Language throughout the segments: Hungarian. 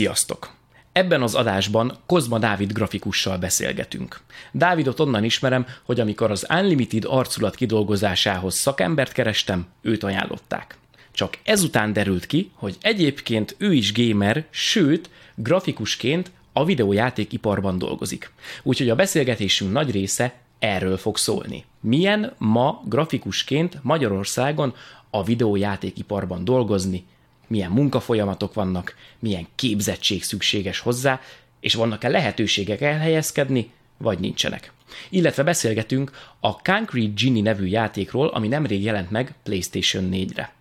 Sziasztok! Ebben az adásban Kozma Dávid grafikussal beszélgetünk. Dávidot onnan ismerem, hogy amikor az Unlimited arculat kidolgozásához szakembert kerestem, őt ajánlották. Csak ezután derült ki, hogy egyébként ő is gamer, sőt, grafikusként a videójátékiparban dolgozik. Úgyhogy a beszélgetésünk nagy része erről fog szólni. Milyen ma grafikusként Magyarországon a videójátékiparban dolgozni, milyen munkafolyamatok vannak, milyen képzettség szükséges hozzá, és vannak-e lehetőségek elhelyezkedni, vagy nincsenek. Illetve beszélgetünk a Concrete Genie nevű játékról, ami nemrég jelent meg PlayStation 4-re.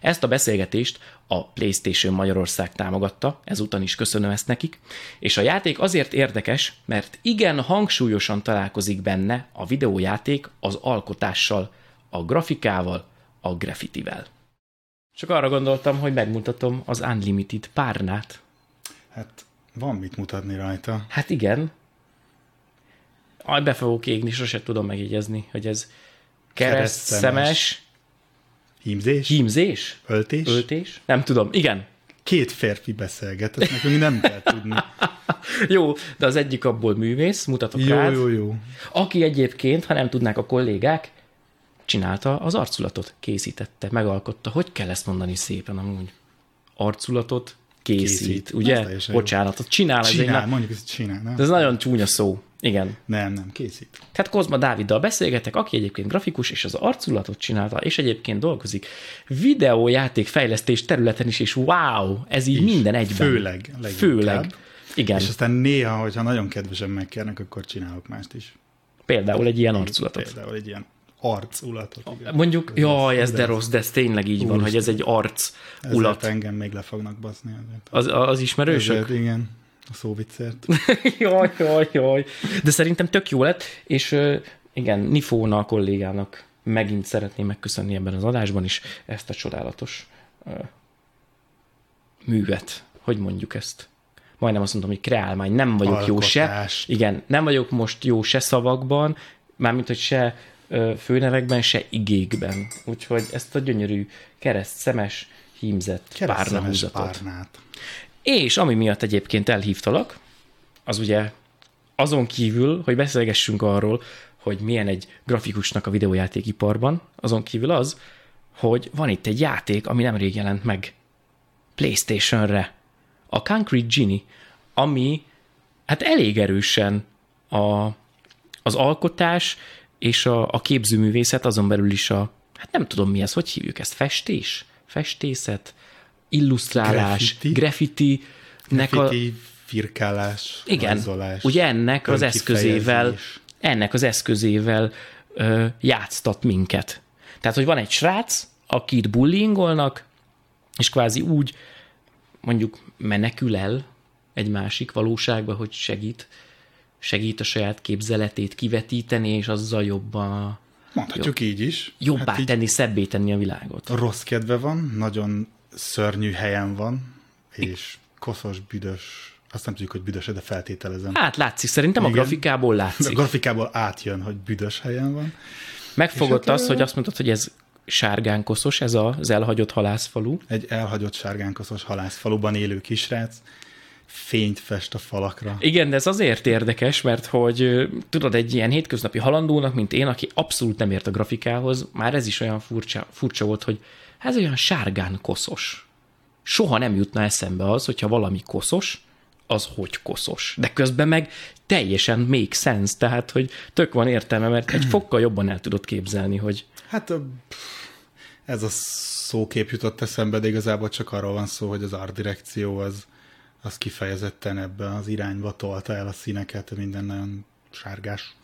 Ezt a beszélgetést a PlayStation Magyarország támogatta, ezúton is köszönöm ezt nekik, és a játék azért érdekes, mert igen hangsúlyosan találkozik benne a videójáték az alkotással, a grafikával, a graffitivel. Csak arra gondoltam, hogy megmutatom az Unlimited párnát. Hát van mit mutatni rajta. Hát igen. Aj, be fogok égni, sose tudom megjegyezni, hogy ez keresztszemes Hímzés? hímzés? Öltés? Öltés? Nem tudom. Igen. Két férfi beszélget, ezt nekünk nem kell tudni. Jó, de az egyik abból művész, mutatok Jó, rád. jó, jó. Aki egyébként, ha nem tudnák a kollégák, csinálta az arculatot, készítette, megalkotta. Hogy kell ezt mondani szépen amúgy? Arculatot készít, Készít. ugye? Bocsánatot, csinál. ez egy Csinál, mondjuk ezt csinál, nem? Ez nagyon csúnya szó. Igen. Nem, nem, készít. Tehát Kozma Dáviddal beszélgetek, aki egyébként grafikus, és az arculatot csinálta, és egyébként dolgozik videójáték fejlesztés területen is, és wow, ez így minden egyben. Főleg, leginkább. Főleg. Igen, És aztán néha, hogyha nagyon kedvesen megkérnek, akkor csinálok mást is. például egy ilyen arculatot. Például egy ilyen arculatot. igen. Mondjuk, jaj, ez de ez- rossz, de ez tényleg így van, hogy ez egy arc Ezért engem még le fognak baszni. Az, az ismerősök? Ezért, igen, a szóviccért. jaj, jaj, jaj. De szerintem tök jó lett, és igen, Nifóna a kollégának megint szeretném megköszönni ebben az adásban is ezt a csodálatos művet. Hogy mondjuk ezt? Majdnem azt mondom, hogy kreálmány. Nem vagyok jó se. Alkotás. Igen, nem vagyok most jó se szavakban, mármint, hogy se főnevekben, se igékben. Úgyhogy ezt a gyönyörű kereszt szemes hímzett Keresztemes párnahúzatot. párnát. És ami miatt egyébként elhívtalak, az ugye azon kívül, hogy beszélgessünk arról, hogy milyen egy grafikusnak a videójátékiparban, azon kívül az, hogy van itt egy játék, ami nemrég jelent meg PlayStation-re. A Concrete Genie, ami hát elég erősen a, az alkotás és a, a képzőművészet, azon belül is a, hát nem tudom mi ez, hogy hívjuk ezt, festés? Festészet? Illusztrálás? Graffiti? Graffiti? Nek a, Graffiti, firkálás, igen, rajzolás, ugye ennek az eszközével, ennek az eszközével ö, játsztat minket. Tehát, hogy van egy srác, akit bullyingolnak, és kvázi úgy mondjuk menekül el egy másik valóságba, hogy segít, segít a saját képzeletét kivetíteni, és azzal jobban, Mondhatjuk így is. jobbá Hát így tenni, szebbé tenni a világot. rossz kedve van, nagyon szörnyű helyen van, és koszos, büdös, azt nem tudjuk, hogy büdös de feltételezem. Hát látszik, szerintem a Igen. grafikából A látszik. grafikából átjön, hogy büdös helyen van. Megfogott hát, azt, hogy azt mondtad, hogy ez sárgán koszos, ez az elhagyott halászfalu. Egy elhagyott sárgánkoszos halászfaluban élő kisrác, fényt fest a falakra. Igen, de ez azért érdekes, mert hogy tudod, egy ilyen hétköznapi halandónak, mint én, aki abszolút nem ért a grafikához, már ez is olyan furcsa, furcsa volt, hogy ez olyan sárgán koszos. Soha nem jutna eszembe az, hogyha valami koszos, az hogy koszos. De közben meg teljesen make sense, tehát, hogy tök van értelme, mert egy fokkal jobban el tudod képzelni, hogy Hát ez a szókép jutott eszembe, de igazából csak arról van szó, hogy az art direkció az, az kifejezetten ebbe az irányba tolta el a színeket, minden nagyon sárgás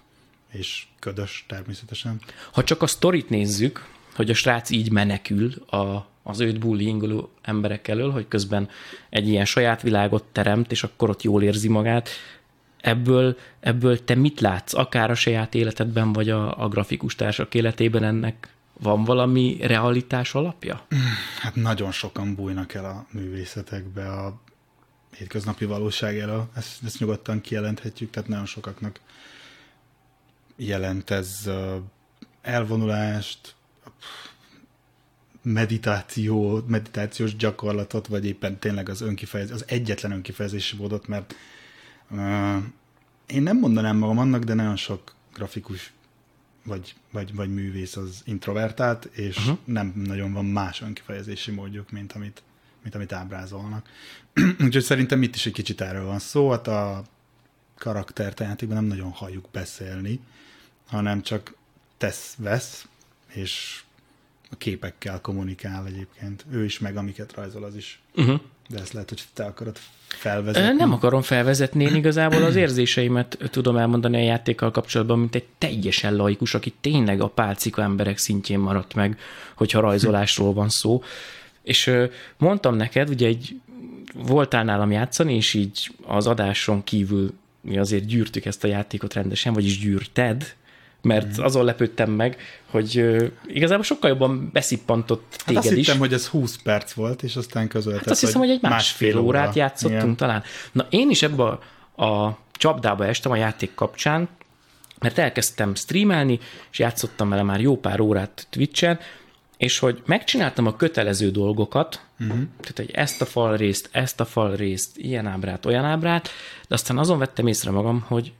és ködös természetesen. Ha csak a sztorit nézzük, hogy a srác így menekül a, az őt bullyingoló emberek elől, hogy közben egy ilyen saját világot teremt, és akkor ott jól érzi magát, ebből, ebből te mit látsz, akár a saját életedben, vagy a, a grafikus társak életében ennek van valami realitás alapja? Hát nagyon sokan bújnak el a művészetekbe a hétköznapi valóság elől, ezt, ezt nyugodtan kijelenthetjük, tehát nagyon sokaknak jelent ez elvonulást, meditáció, meditációs gyakorlatot, vagy éppen tényleg az önkifejezés, az egyetlen önkifejezési módot, mert uh, én nem mondanám magam annak, de nagyon sok grafikus vagy, vagy, vagy művész az introvertált, és uh-huh. nem nagyon van más önkifejezési módjuk, mint amit, mint amit ábrázolnak. Úgyhogy szerintem itt is egy kicsit erről van szó, hát a karaktert a játékban nem nagyon halljuk beszélni, hanem csak tesz-vesz, és a képekkel kommunikál egyébként. Ő is, meg amiket rajzol, az is. Uh-huh. De ezt lehet, hogy te akarod felvezetni. Nem akarom felvezetni, én igazából az érzéseimet tudom elmondani a játékkal kapcsolatban, mint egy teljesen laikus, aki tényleg a pálcika emberek szintjén maradt meg, hogyha rajzolásról van szó. És mondtam neked, ugye egy voltál nálam játszani, és így az adáson kívül mi azért gyűrtük ezt a játékot rendesen, vagyis gyűrted, mert mm. azon lepődtem meg, hogy uh, igazából sokkal jobban beszippantott téged hát azt is. hittem, hogy ez 20 perc volt, és aztán közölted, Hát azt hiszem, hogy egy másfél, másfél órát óra. játszottunk Igen. talán. Na én is ebbe a, a csapdába estem a játék kapcsán, mert elkezdtem streamelni, és játszottam vele már jó pár órát Twitch-en, és hogy megcsináltam a kötelező dolgokat, uh-huh. tehát hogy ezt a fal részt, ezt a fal részt, ilyen ábrát, olyan ábrát, de aztán azon vettem észre magam, hogy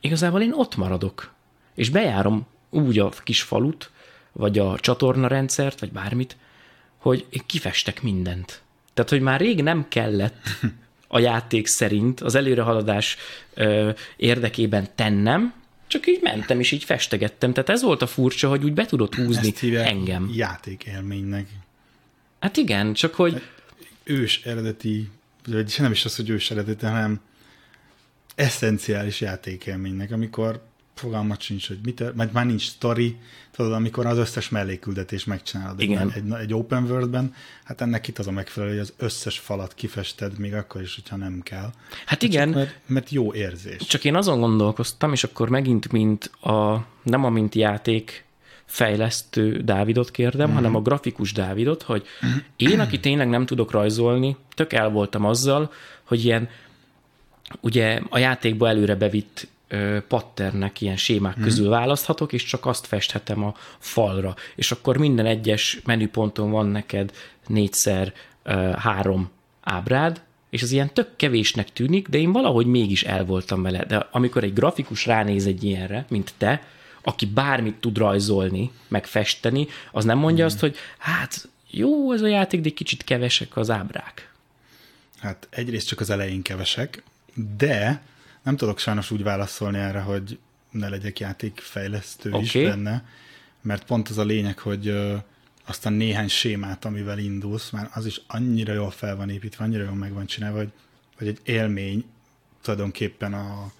igazából én ott maradok és bejárom úgy a kis falut, vagy a csatornarendszert, vagy bármit, hogy én kifestek mindent. Tehát, hogy már rég nem kellett a játék szerint az előrehaladás ö, érdekében tennem, csak így mentem, és így festegettem. Tehát ez volt a furcsa, hogy úgy be tudott húzni Ezt engem. játékélménynek. Hát igen, csak hogy... Ős eredeti, vagy nem is az, hogy ős eredeti, hanem eszenciális játékélménynek, amikor fogalmat sincs, hogy mit, mert már nincs story, tudod, amikor az összes melléküldetés megcsinálod Igen. Egy, egy, open worldben, hát ennek itt az a megfelelő, hogy az összes falat kifested, még akkor is, hogyha nem kell. Hát igen. Csak mert, mert jó érzés. Csak én azon gondolkoztam, és akkor megint, mint a, nem a mint játék fejlesztő Dávidot kérdem, mm. hanem a grafikus Dávidot, hogy én, aki tényleg nem tudok rajzolni, tök el voltam azzal, hogy ilyen ugye a játékba előre bevitt patternek, ilyen sémák hmm. közül választhatok, és csak azt festhetem a falra. És akkor minden egyes menüponton van neked négyszer három ábrád, és az ilyen tök kevésnek tűnik, de én valahogy mégis el voltam vele. De amikor egy grafikus ránéz egy ilyenre, mint te, aki bármit tud rajzolni, meg festeni, az nem mondja hmm. azt, hogy hát jó ez a játék, de kicsit kevesek az ábrák. Hát egyrészt csak az elején kevesek, de nem tudok sajnos úgy válaszolni erre, hogy ne legyek játékfejlesztő okay. is benne, mert pont az a lényeg, hogy ö, azt a néhány sémát, amivel indulsz, már az is annyira jól fel van építve, annyira jól meg van csinálva, hogy, hogy egy élmény tulajdonképpen a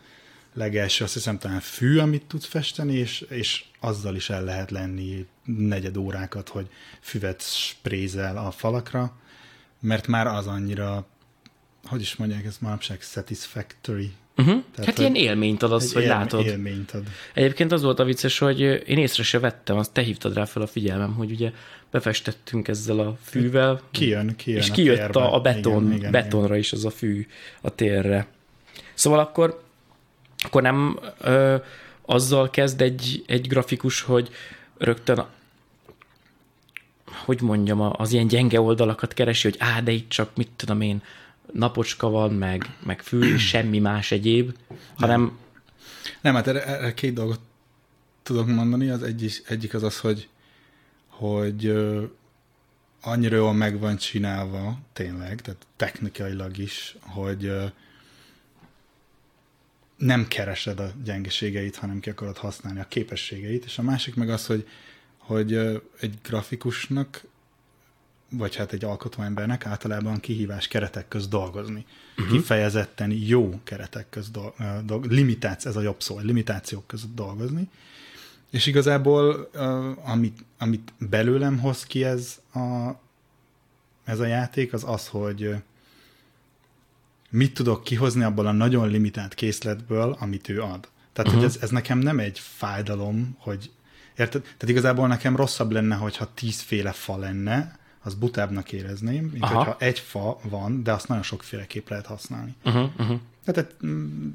legelső, azt hiszem talán fű, amit tudsz festeni, és, és azzal is el lehet lenni negyed órákat, hogy füvet sprézel a falakra, mert már az annyira, hogy is mondják, ez manapság satisfactory, Uh-huh. Tehát, hát ilyen élményt ad az, hogy élm, látod. Élményt ad. Egyébként az volt a vicces, hogy én észre se vettem, azt te hívtad rá fel a figyelmem, hogy ugye befestettünk ezzel a fűvel. Kijön, kijön És kijött a, a beton, igen, igen, betonra igen. is az a fű a térre. Szóval akkor, akkor nem ö, azzal kezd egy, egy grafikus, hogy rögtön hogy mondjam, az ilyen gyenge oldalakat keresi, hogy á, de itt csak mit tudom én, napocska van, meg, meg fű, és semmi más egyéb, hanem... Nem, hát erre, erre két dolgot tudok mondani. Az egyik, egyik az az, hogy, hogy annyira jól meg van csinálva, tényleg, tehát technikailag is, hogy nem keresed a gyengeségeit, hanem ki akarod használni a képességeit, és a másik meg az, hogy, hogy egy grafikusnak vagy hát egy alkotóembernek általában kihívás keretek közt dolgozni. Uh-huh. Kifejezetten jó keretek közt dolgozni. Limitáció, ez a jobb szó, limitációk között dolgozni. És igazából, uh, amit, amit belőlem hoz ki ez a, ez a játék, az az, hogy mit tudok kihozni abból a nagyon limitált készletből, amit ő ad. Tehát, uh-huh. hogy ez, ez nekem nem egy fájdalom, hogy Érted? Tehát igazából nekem rosszabb lenne, hogyha tízféle fa lenne, az butábbnak érezném, mint Aha. hogyha egy fa van, de azt nagyon sokféleképp lehet használni. Uh-huh, uh-huh. Tehát egy mm,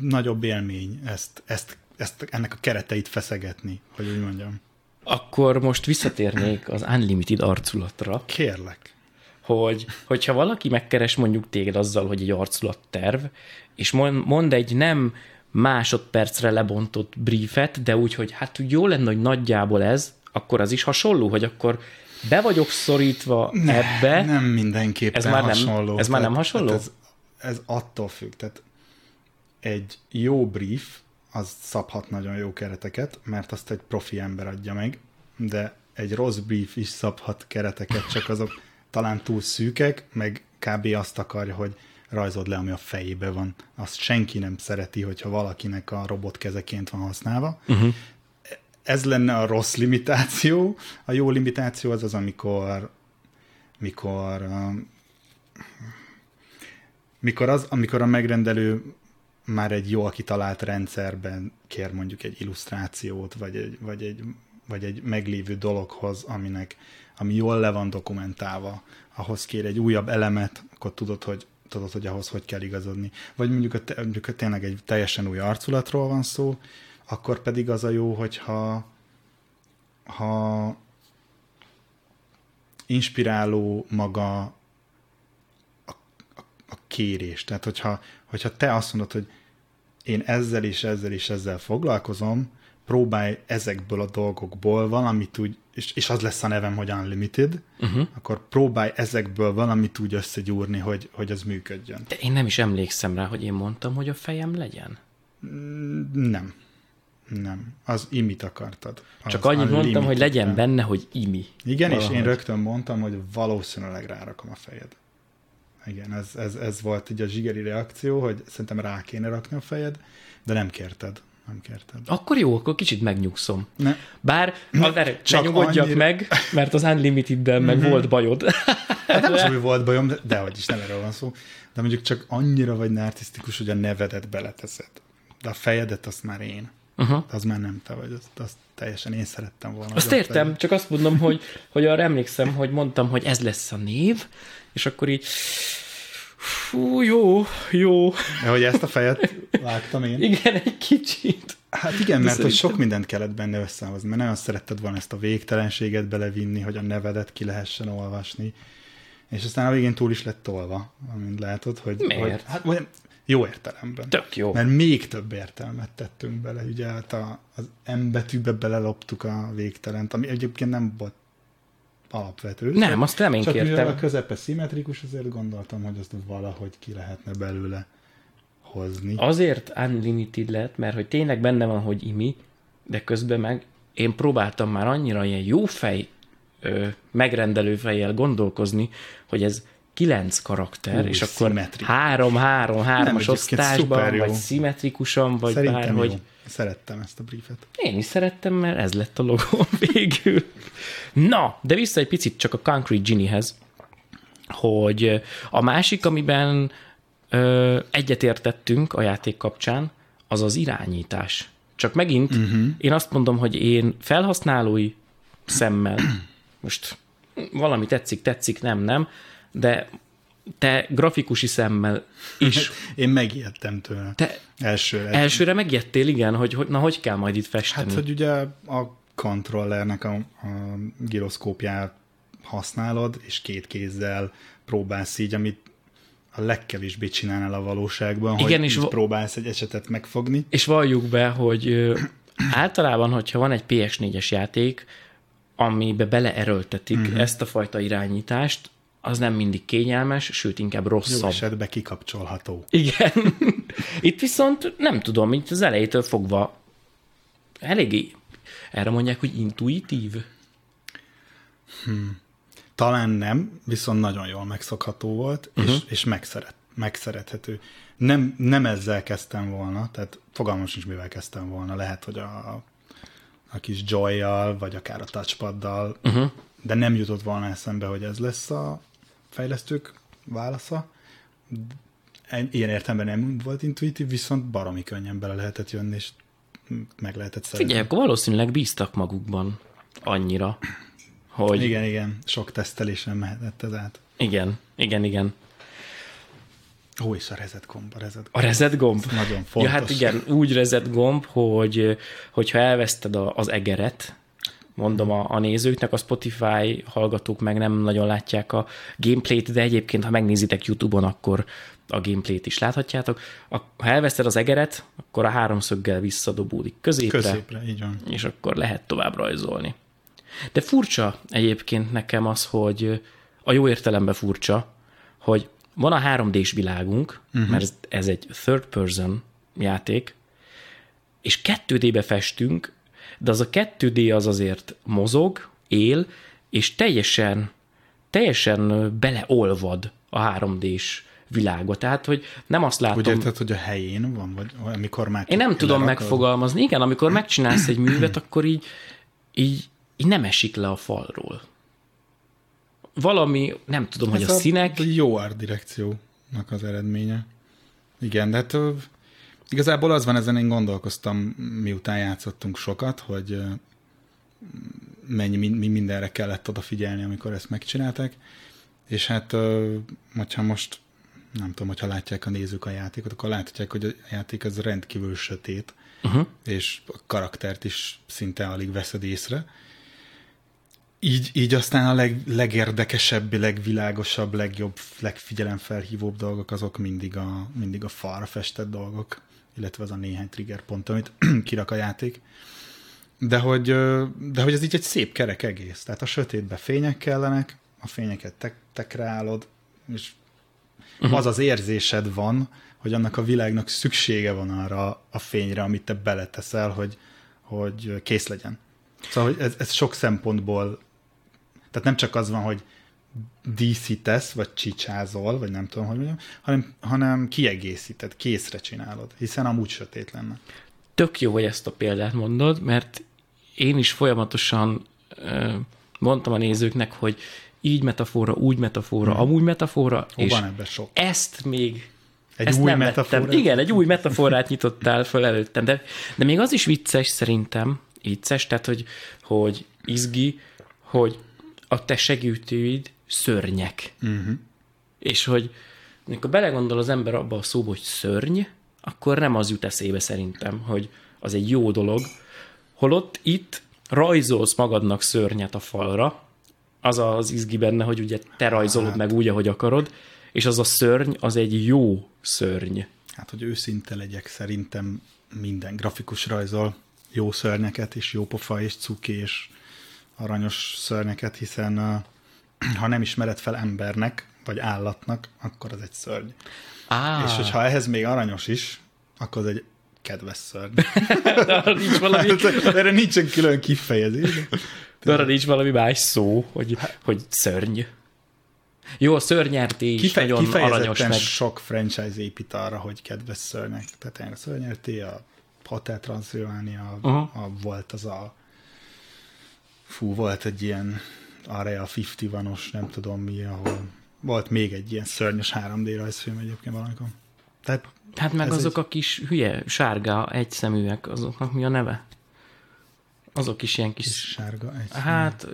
nagyobb élmény ezt, ezt, ezt, ennek a kereteit feszegetni, hogy úgy mondjam. Akkor most visszatérnék az Unlimited arculatra, Kérlek. hogy hogyha valaki megkeres mondjuk téged azzal, hogy egy arculat terv, és mond, mond egy nem másodpercre lebontott briefet, de úgy, hogy hát jó lenne, hogy nagyjából ez, akkor az is hasonló, hogy akkor be vagyok szorítva Ne, ebbe. Nem mindenképpen Ez már nem- hasonló. ez már nem hasonló? ez, ez attól függ. Tehát egy jó brief, az szabhat nagyon jó kereteket, mert azt egy profi ember adja meg, de egy rossz brief is szabhat kereteket, csak azok talán túl szűkek, meg kb. azt akarja, hogy rajzod le, ami a fejébe van. Azt senki nem szereti, hogyha valakinek a robot kezeként van használva. Uh-huh. Ez lenne a rossz limitáció. A jó limitáció az az, amikor mikor um, mikor, az, amikor a megrendelő már egy jól kitalált rendszerben kér mondjuk egy illusztrációt, vagy egy, vagy egy, vagy egy meglévő dologhoz, aminek, ami jól le van dokumentálva, ahhoz kér egy újabb elemet, akkor tudod, hogy tudod, hogy ahhoz hogy kell igazodni. Vagy mondjuk, a, mondjuk a tényleg egy teljesen új arculatról van szó, akkor pedig az a jó, hogyha ha inspiráló maga a, a, a kérés. Tehát, hogyha, hogyha te azt mondod, hogy én ezzel és ezzel és ezzel foglalkozom, próbálj ezekből a dolgokból valamit úgy, és, és az lesz a nevem, hogy Unlimited, uh-huh. akkor próbálj ezekből valamit úgy összegyúrni, hogy, hogy az működjön. De én nem is emlékszem rá, hogy én mondtam, hogy a fejem legyen. Nem. Nem. Az imit akartad. Csak Az annyit mondtam, hogy legyen nem. benne, hogy imi. Igen, és Valahogy. én rögtön mondtam, hogy valószínűleg rárakom a fejed. Igen, ez, ez, ez volt így a zsigeri reakció, hogy szerintem rá kéne rakni a fejed, de nem kérted. Nem kérted. Akkor jó, akkor kicsit megnyugszom. Ne. Bár, ne, ne csak nyugodjak annyira- meg, mert az Unlimited-del meg volt bajod. Hát nem hogy volt bajom, de, de hogy is nem erről van szó. De mondjuk csak annyira vagy narcisztikus, hogy a nevedet beleteszed. De a fejedet azt már én. Uh-huh. Az már nem te vagy, azt, azt teljesen én szerettem volna. Azt hogy értem, csak azt mondom, hogy, hogy arra emlékszem, hogy mondtam, hogy ez lesz a név, és akkor így fú, jó, jó. De hogy ezt a fejet vágtam én. Igen, egy kicsit. Hát igen, mert hogy szerintem- sok mindent kellett benne összehozni, mert nagyon szeretted volna ezt a végtelenséget belevinni, hogy a nevedet ki lehessen olvasni. És aztán a végén túl is lett tolva, amint látod, hogy... Miért? hogy hát, jó értelemben. Tök jó. Mert még több értelmet tettünk bele, ugye hát a, az M betűbe beleloptuk a végtelent, ami egyébként nem volt alapvető. Nem, azt nem én Csak kértem. a közepe szimmetrikus, azért gondoltam, hogy azt valahogy ki lehetne belőle hozni. Azért unlimited lett, mert hogy tényleg benne van, hogy imi, de közben meg én próbáltam már annyira ilyen jó fej, ö, megrendelő fejjel gondolkozni, hogy ez kilenc karakter, Hú, és akkor szimmetrikus. három, három, hármas osztásban, vagy szimmetrikusan, vagy Szerintem bárhogy. jó. Szerettem ezt a briefet. Én is szerettem, mert ez lett a logó végül. Na, de vissza egy picit csak a Concrete Genie-hez, hogy a másik, amiben ö, egyetértettünk a játék kapcsán, az az irányítás. Csak megint uh-huh. én azt mondom, hogy én felhasználói szemmel, most valami tetszik, tetszik, nem, nem, de te grafikusi szemmel is. Én megijedtem tőle. Te Elsőre. elsőre megjettél, igen, hogy, hogy na, hogy kell majd itt festeni. Hát, hogy ugye a kontrollernek a, a giroszkópját használod, és két kézzel próbálsz így, amit a legkevésbé csinálnál a valóságban, Igen, hogy és va- próbálsz egy esetet megfogni. És valljuk be, hogy ö, általában, hogyha van egy PS4-es játék, amibe beleerőltetik uh-huh. ezt a fajta irányítást, az nem mindig kényelmes, sőt, inkább Jó rosszabb. esetben kikapcsolható. Igen. Itt viszont nem tudom, itt az elejétől fogva eléggé, erre mondják, hogy intuitív. Talán nem, viszont nagyon jól megszokható volt, uh-huh. és, és megszeret, megszerethető. Nem, nem ezzel kezdtem volna, tehát fogalmam sincs, mivel kezdtem volna. Lehet, hogy a, a kis joy vagy akár a touchpaddal, uh-huh. de nem jutott volna eszembe, hogy ez lesz a fejlesztők válasza. Ilyen értelemben nem volt intuitív, viszont baromi könnyen bele lehetett jönni, és meg lehetett szeretni. Figyelj, akkor valószínűleg bíztak magukban annyira, hogy igen, Igen, sok tesztelésen mehetett ez át. igen, igen. igen. Ó, és a reset gomb, a reset A gomb. reset gomb. Nagyon fontos. Ja, hát igen, úgy reset gomb, hogy hogyha elveszted a, az egeret, mondom a, a nézőknek, a Spotify hallgatók meg nem nagyon látják a gameplayt, de egyébként, ha megnézitek YouTube-on, akkor a gameplayt is láthatjátok. A, ha elveszted az egeret, akkor a háromszöggel visszadobódik középre, Középre, így van. és akkor lehet tovább rajzolni. De furcsa egyébként nekem az, hogy a jó értelemben furcsa, hogy van a 3D-s világunk, uh-huh. mert ez, ez egy third person játék, és 2D-be festünk, de az a 2D az azért mozog, él, és teljesen, teljesen beleolvad a 3D-s világba. Tehát, hogy nem azt látom... Úgy érted, hogy a helyén van, vagy amikor már... Én nem tudom lerakod? megfogalmazni. Igen, amikor megcsinálsz egy művet, akkor így, így, így nem esik le a falról. Valami, nem tudom, hogy Ez a színek... A jó art direkciónak az eredménye. Igen, de hát igazából az van, ezen én gondolkoztam, miután játszottunk sokat, hogy mennyi mi, mi mindenre kellett odafigyelni, amikor ezt megcsinálták, és hát, hogyha most nem tudom, hogyha látják a nézők a játékot, akkor láthatják, hogy a játék az rendkívül sötét, uh-huh. és a karaktert is szinte alig veszed észre. Így, így aztán a leg, legérdekesebb, legvilágosabb, legjobb, legfigyelemfelhívóbb dolgok azok mindig a, mindig a falra festett dolgok, illetve az a néhány trigger pont, amit kirak a játék. De hogy, de hogy ez így egy szép kerek egész. Tehát a sötétbe fények kellenek, a fényeket te, te kreálod, és uh-huh. az az érzésed van, hogy annak a világnak szüksége van arra a fényre, amit te beleteszel, hogy, hogy kész legyen. Szóval hogy ez, ez sok szempontból, tehát nem csak az van, hogy díszítesz, vagy csicsázol, vagy nem tudom, hogy mondjam, hanem, hanem kiegészíted, készre csinálod, hiszen amúgy sötét lenne. Tök jó, hogy ezt a példát mondod, mert én is folyamatosan ö, mondtam a nézőknek, hogy így metafora, úgy metafora, hmm. amúgy metafora, Ó, és van ebben sok. ezt még Egy ezt új nem metaforát? vettem. Igen, egy új metaforát nyitottál föl előttem, de, de még az is vicces szerintem, vicces, tehát, hogy, hogy izgi, hogy a te segítőid szörnyek. Uh-huh. És hogy amikor belegondol az ember abba a szóba, hogy szörny, akkor nem az jut eszébe szerintem, hogy az egy jó dolog. Holott itt rajzolsz magadnak szörnyet a falra, az az izgi benne, hogy ugye te rajzolod hát. meg úgy, ahogy akarod, és az a szörny, az egy jó szörny. Hát, hogy őszinte legyek, szerintem minden grafikus rajzol jó szörnyeket, és jó pofa, és cuki, és aranyos szörnyeket, hiszen ha nem ismered fel embernek, vagy állatnak, akkor az egy szörny. Á, És hogyha ehhez még aranyos is, akkor az egy kedves szörny. de arra nincs valami, Erre nincsen külön kifejezés. de arra nincs valami más szó, hogy, hogy szörny. Jó, a szörnyerté is Kife- nagyon aranyos meg. sok franchise épít arra, hogy kedves szörnyek. Tehát a szörnyerté, a Hotel Transylvania, Aha. a, volt az a fú, volt egy ilyen Area 51-os, nem tudom mi, ahol volt még egy ilyen szörnyes 3D rajzfilm egyébként valamikor. Tehát Hát meg Ez azok a kis hülye, sárga, egyszeműek, azoknak mi a neve? Azok is ilyen kis... sárga egy Hát,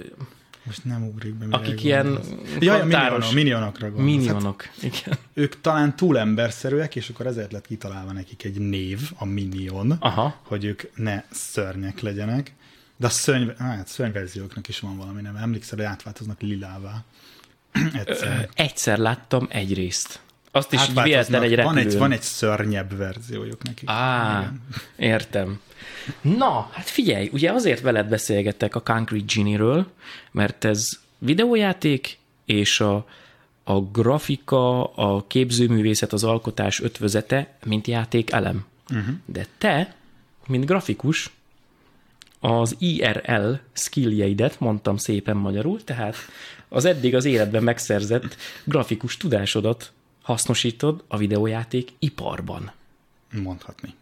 most nem ugrik be. akik ilyen. Ja, minionok, minionokra gondolsz. Hát minionok. Igen. ők talán túl emberszerűek, és akkor ezért lett kitalálva nekik egy név, a Minion, Aha. hogy ők ne szörnyek legyenek. De a szörny, hát szörnyverzióknak is van valami neve. Emlékszel, hogy átváltoznak lilává. Egyszer. Egyszer láttam egy részt. Azt is véletlen egy van, egy, repülőn. van egy szörnyebb verziójuk nekik. Á, Igen. értem. Na, hát figyelj, ugye azért veled beszélgettek a Concrete Genie-ről, mert ez videójáték, és a, a grafika, a képzőművészet, az alkotás ötvözete, mint játék elem. Uh-huh. De te, mint grafikus, az IRL skilljeidet, mondtam szépen magyarul, tehát az eddig az életben megszerzett grafikus tudásodat hasznosítod a videójáték iparban. Mondhatni.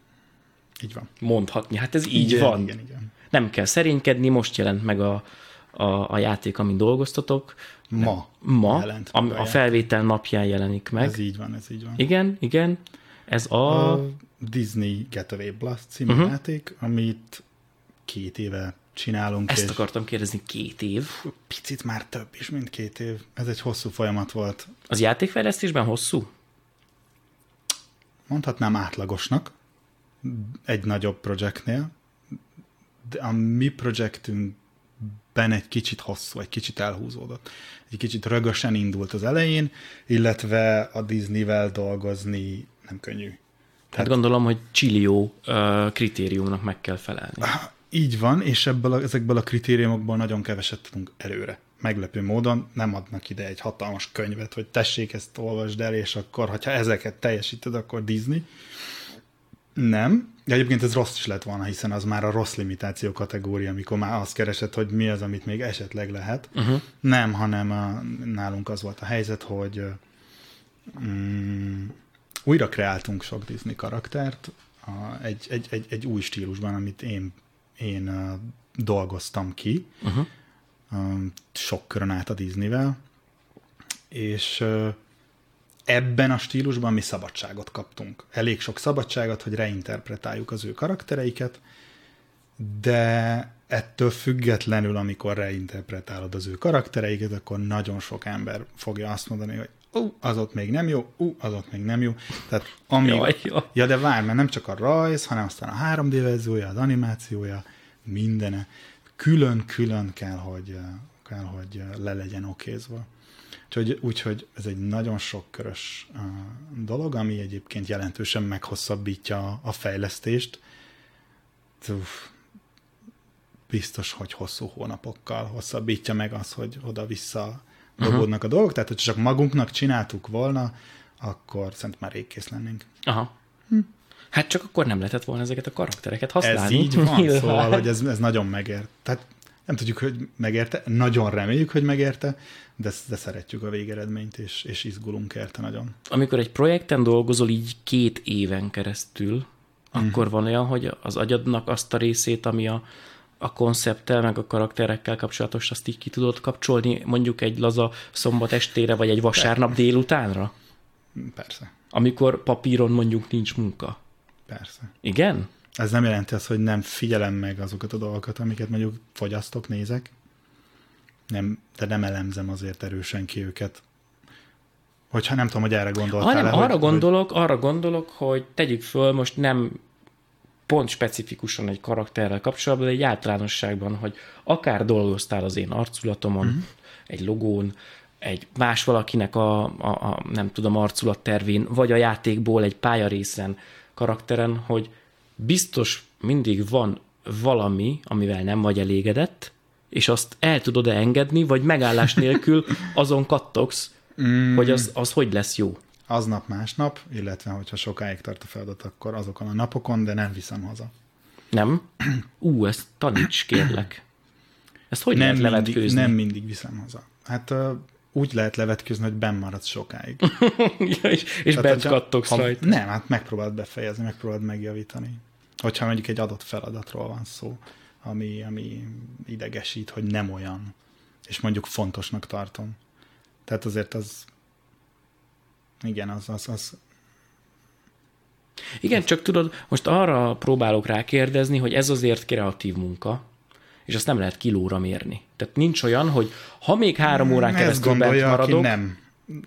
Így van. Mondhatni. Hát ez így igen, van. Igen, igen. Nem kell szerénykedni, most jelent meg a, a, a játék, amin dolgoztatok. Ma. Ma, jelent a, meg a felvétel napján jelenik meg. Ez így van, ez így van. Igen, igen. Ez a... A Disney Getaway Blast című uh-huh. játék, amit két éve csinálunk. Ezt és akartam kérdezni, két év. Picit már több is, mint két év. Ez egy hosszú folyamat volt. Az játékfejlesztésben hosszú? Mondhatnám átlagosnak egy nagyobb projektnél, de a mi projektünkben ben egy kicsit hosszú, egy kicsit elhúzódott. Egy kicsit rögösen indult az elején, illetve a Disney-vel dolgozni nem könnyű. Tehát gondolom, hogy csillió uh, kritériumnak meg kell felelni. Így van, és ebből a, ezekből a kritériumokból nagyon keveset tudunk előre. Meglepő módon nem adnak ide egy hatalmas könyvet, hogy tessék ezt olvasd el, és akkor, ha ezeket teljesíted, akkor Disney. Nem. De egyébként ez rossz is lett volna, hiszen az már a rossz limitáció kategória, amikor már azt keresett, hogy mi az, amit még esetleg lehet. Uh-huh. Nem, hanem a, nálunk az volt a helyzet, hogy um, újra kreáltunk sok Disney karaktert a, egy, egy, egy, egy új stílusban, amit én, én dolgoztam ki, uh-huh. sok körön át a Disneyvel, és ebben a stílusban mi szabadságot kaptunk. Elég sok szabadságot, hogy reinterpretáljuk az ő karaktereiket, de ettől függetlenül, amikor reinterpretálod az ő karaktereiket, akkor nagyon sok ember fogja azt mondani, hogy ú, az ott még nem jó, ú, az ott még nem jó. Tehát amíg, jaj, jaj. Ja, de várj, mert nem csak a rajz, hanem aztán a 3D verziója, az animációja, mindene. Külön-külön kell, hogy, kell, hogy le legyen okézva. Úgyhogy, úgyhogy ez egy nagyon sokkörös uh, dolog, ami egyébként jelentősen meghosszabbítja a fejlesztést. Uf, biztos, hogy hosszú hónapokkal hosszabbítja meg az, hogy oda-vissza uh-huh. a dolgok, tehát hogy csak magunknak csináltuk volna, akkor szent már rég kész lennénk. Aha. Hm. Hát csak akkor nem lehetett volna ezeket a karaktereket használni. Ez így van, szóval, hogy ez, ez nagyon megért. Tehát nem tudjuk, hogy megérte, nagyon reméljük, hogy megérte, de, de szeretjük a végeredményt, és, és izgulunk érte nagyon. Amikor egy projekten dolgozol így két éven keresztül, uh-huh. akkor van olyan, hogy az agyadnak azt a részét, ami a, a koncepttel, meg a karakterekkel kapcsolatos, azt így ki tudod kapcsolni mondjuk egy laza szombat estére, vagy egy vasárnap délutánra? Persze. Amikor papíron mondjuk nincs munka. Persze. Igen? Ez nem jelenti azt, hogy nem figyelem meg azokat a dolgokat, amiket mondjuk fogyasztok, nézek. Nem, de nem elemzem azért erősen ki őket. Hogyha nem tudom, hogy erre gondoltál. Hanem arra hogy, gondolok, hogy... arra gondolok, hogy tegyük föl, most nem pont specifikusan egy karakterrel kapcsolatban, de egy általánosságban, hogy akár dolgoztál az én arculatomon, uh-huh. egy logón, egy más valakinek a, a, a nem tudom, arculattervén, vagy a játékból egy pályarészen, karakteren, hogy biztos mindig van valami, amivel nem vagy elégedett, és azt el tudod-e engedni, vagy megállás nélkül azon kattogsz, mm. hogy az, az hogy lesz jó. Aznap másnap, illetve hogyha sokáig tart a feladat, akkor azokon a napokon, de nem viszem haza. Nem? Ú, ezt taníts, kérlek. Ezt hogy nem lehet levetkőzni? Mindig, nem mindig viszem haza. Hát uh, úgy lehet levetkőzni, hogy benn maradsz sokáig. ja, és és bent kattogsz rajta. Nem, hát megpróbáld befejezni, megpróbáld megjavítani. Hogyha mondjuk egy adott feladatról van szó, ami, ami idegesít, hogy nem olyan, és mondjuk fontosnak tartom. Tehát azért az igen, az, az, az igen, csak tudod, most arra próbálok rákérdezni, hogy ez azért kreatív munka, és azt nem lehet kilóra mérni. Tehát nincs olyan, hogy ha még három órán keresztül gondolja, bent maradok... Aki nem,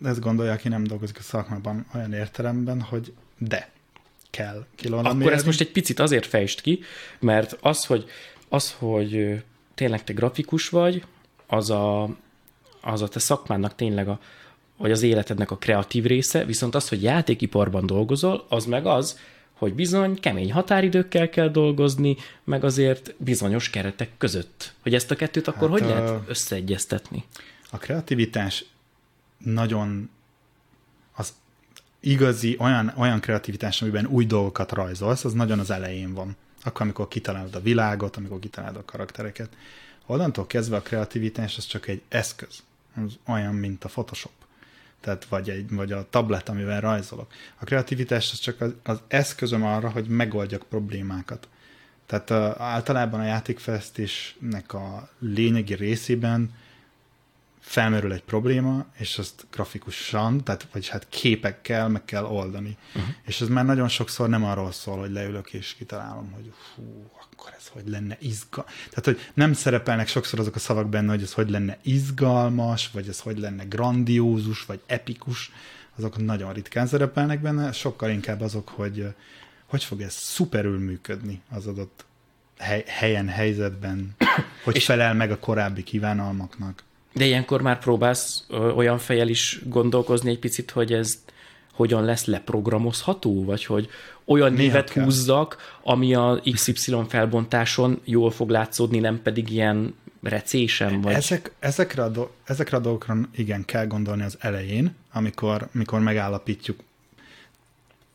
ezt gondolja, aki nem dolgozik a szakmában olyan értelemben, hogy de kell kilóra Akkor mérni. ezt most egy picit azért fejtsd ki, mert az, hogy, az, hogy tényleg te grafikus vagy, az a, az a te szakmának tényleg a, vagy az életednek a kreatív része, viszont az, hogy játékiparban dolgozol, az meg az, hogy bizony kemény határidőkkel kell dolgozni, meg azért bizonyos keretek között. Hogy ezt a kettőt akkor hát hogy a... lehet összeegyeztetni? A kreativitás nagyon az igazi, olyan, olyan kreativitás, amiben új dolgokat rajzolsz, az nagyon az elején van. Akkor, amikor kitalálod a világot, amikor kitalálod a karaktereket. Onnantól kezdve a kreativitás az csak egy eszköz. Az olyan, mint a Photoshop tehát vagy, egy, vagy a tablet, amivel rajzolok. A kreativitás az csak az, az eszközöm arra, hogy megoldjak problémákat. Tehát uh, általában a játékfejlesztésnek a lényegi részében felmerül egy probléma, és azt grafikusan, tehát vagy hát képekkel meg kell oldani. Uh-huh. És ez már nagyon sokszor nem arról szól, hogy leülök és kitalálom, hogy fú, akkor ez hogy lenne izgalmas. Tehát, hogy nem szerepelnek sokszor azok a szavak benne, hogy ez hogy lenne izgalmas, vagy ez hogy lenne grandiózus, vagy epikus. Azok nagyon ritkán szerepelnek benne, sokkal inkább azok, hogy hogy fog ez szuperül működni az adott hely, helyen, helyzetben, hogy és felel meg a korábbi kívánalmaknak. De ilyenkor már próbálsz olyan fejel is gondolkozni egy picit, hogy ez hogyan lesz leprogramozható, vagy hogy olyan Néha névet kell. húzzak, ami a XY felbontáson jól fog látszódni, nem pedig ilyen recésem? Vagy... Ezek, ezekre, a do- ezekre a dolgokra igen kell gondolni az elején, amikor, amikor megállapítjuk,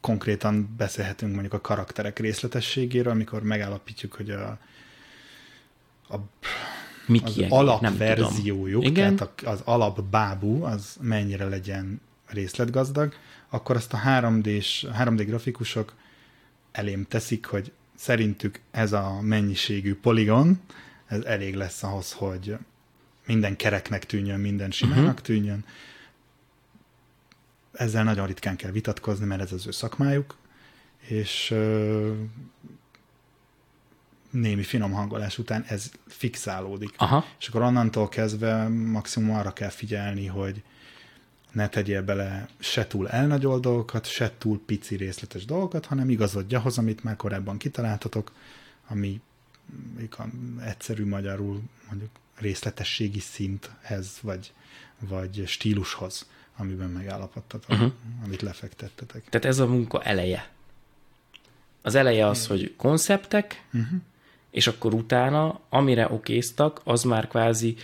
konkrétan beszélhetünk mondjuk a karakterek részletességéről, amikor megállapítjuk, hogy a, a Mik az ilyen? alapverziójuk, tehát az alapbábú, az mennyire legyen részletgazdag, akkor azt a 3D-s, 3D grafikusok elém teszik, hogy szerintük ez a mennyiségű poligon, ez elég lesz ahhoz, hogy minden kereknek tűnjön, minden simának uh-huh. tűnjön. Ezzel nagyon ritkán kell vitatkozni, mert ez az ő szakmájuk, és ö, némi finom hangolás után ez fixálódik. Aha. És akkor onnantól kezdve maximum arra kell figyelni, hogy ne tegyél bele se túl elnagyolt dolgokat, se túl pici részletes dolgokat, hanem igazodj ahhoz, amit már korábban kitaláltatok, ami egyszerű magyarul mondjuk részletességi szinthez, vagy, vagy stílushoz, amiben megállapodtatok, uh-huh. amit lefektettetek. Tehát ez a munka eleje. Az eleje az, hogy konceptek, uh-huh. és akkor utána, amire okéztak, az már kvázi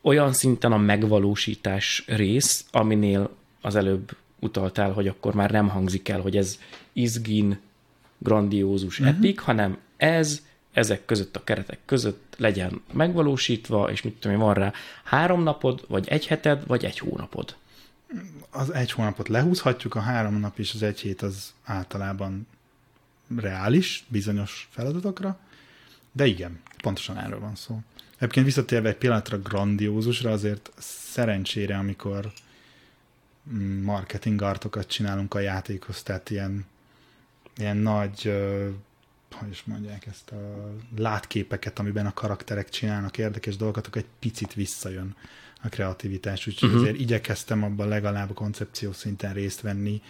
olyan szinten a megvalósítás rész, aminél az előbb utaltál, hogy akkor már nem hangzik el, hogy ez izgin, grandiózus, uh-huh. epik, hanem ez ezek között a keretek között legyen megvalósítva, és mit tudom én, van rá három napod, vagy egy heted, vagy egy hónapod. Az egy hónapot lehúzhatjuk, a három nap és az egy hét az általában reális bizonyos feladatokra, de igen, pontosan erről van szó. Egyébként visszatérve egy pillanatra grandiózusra, azért szerencsére, amikor marketing artokat csinálunk a játékhoz, tehát ilyen, ilyen nagy hogy is mondják ezt a látképeket, amiben a karakterek csinálnak érdekes dolgokat, akkor egy picit visszajön a kreativitás. Úgyhogy uh-huh. azért igyekeztem abban legalább a koncepció szinten részt venni.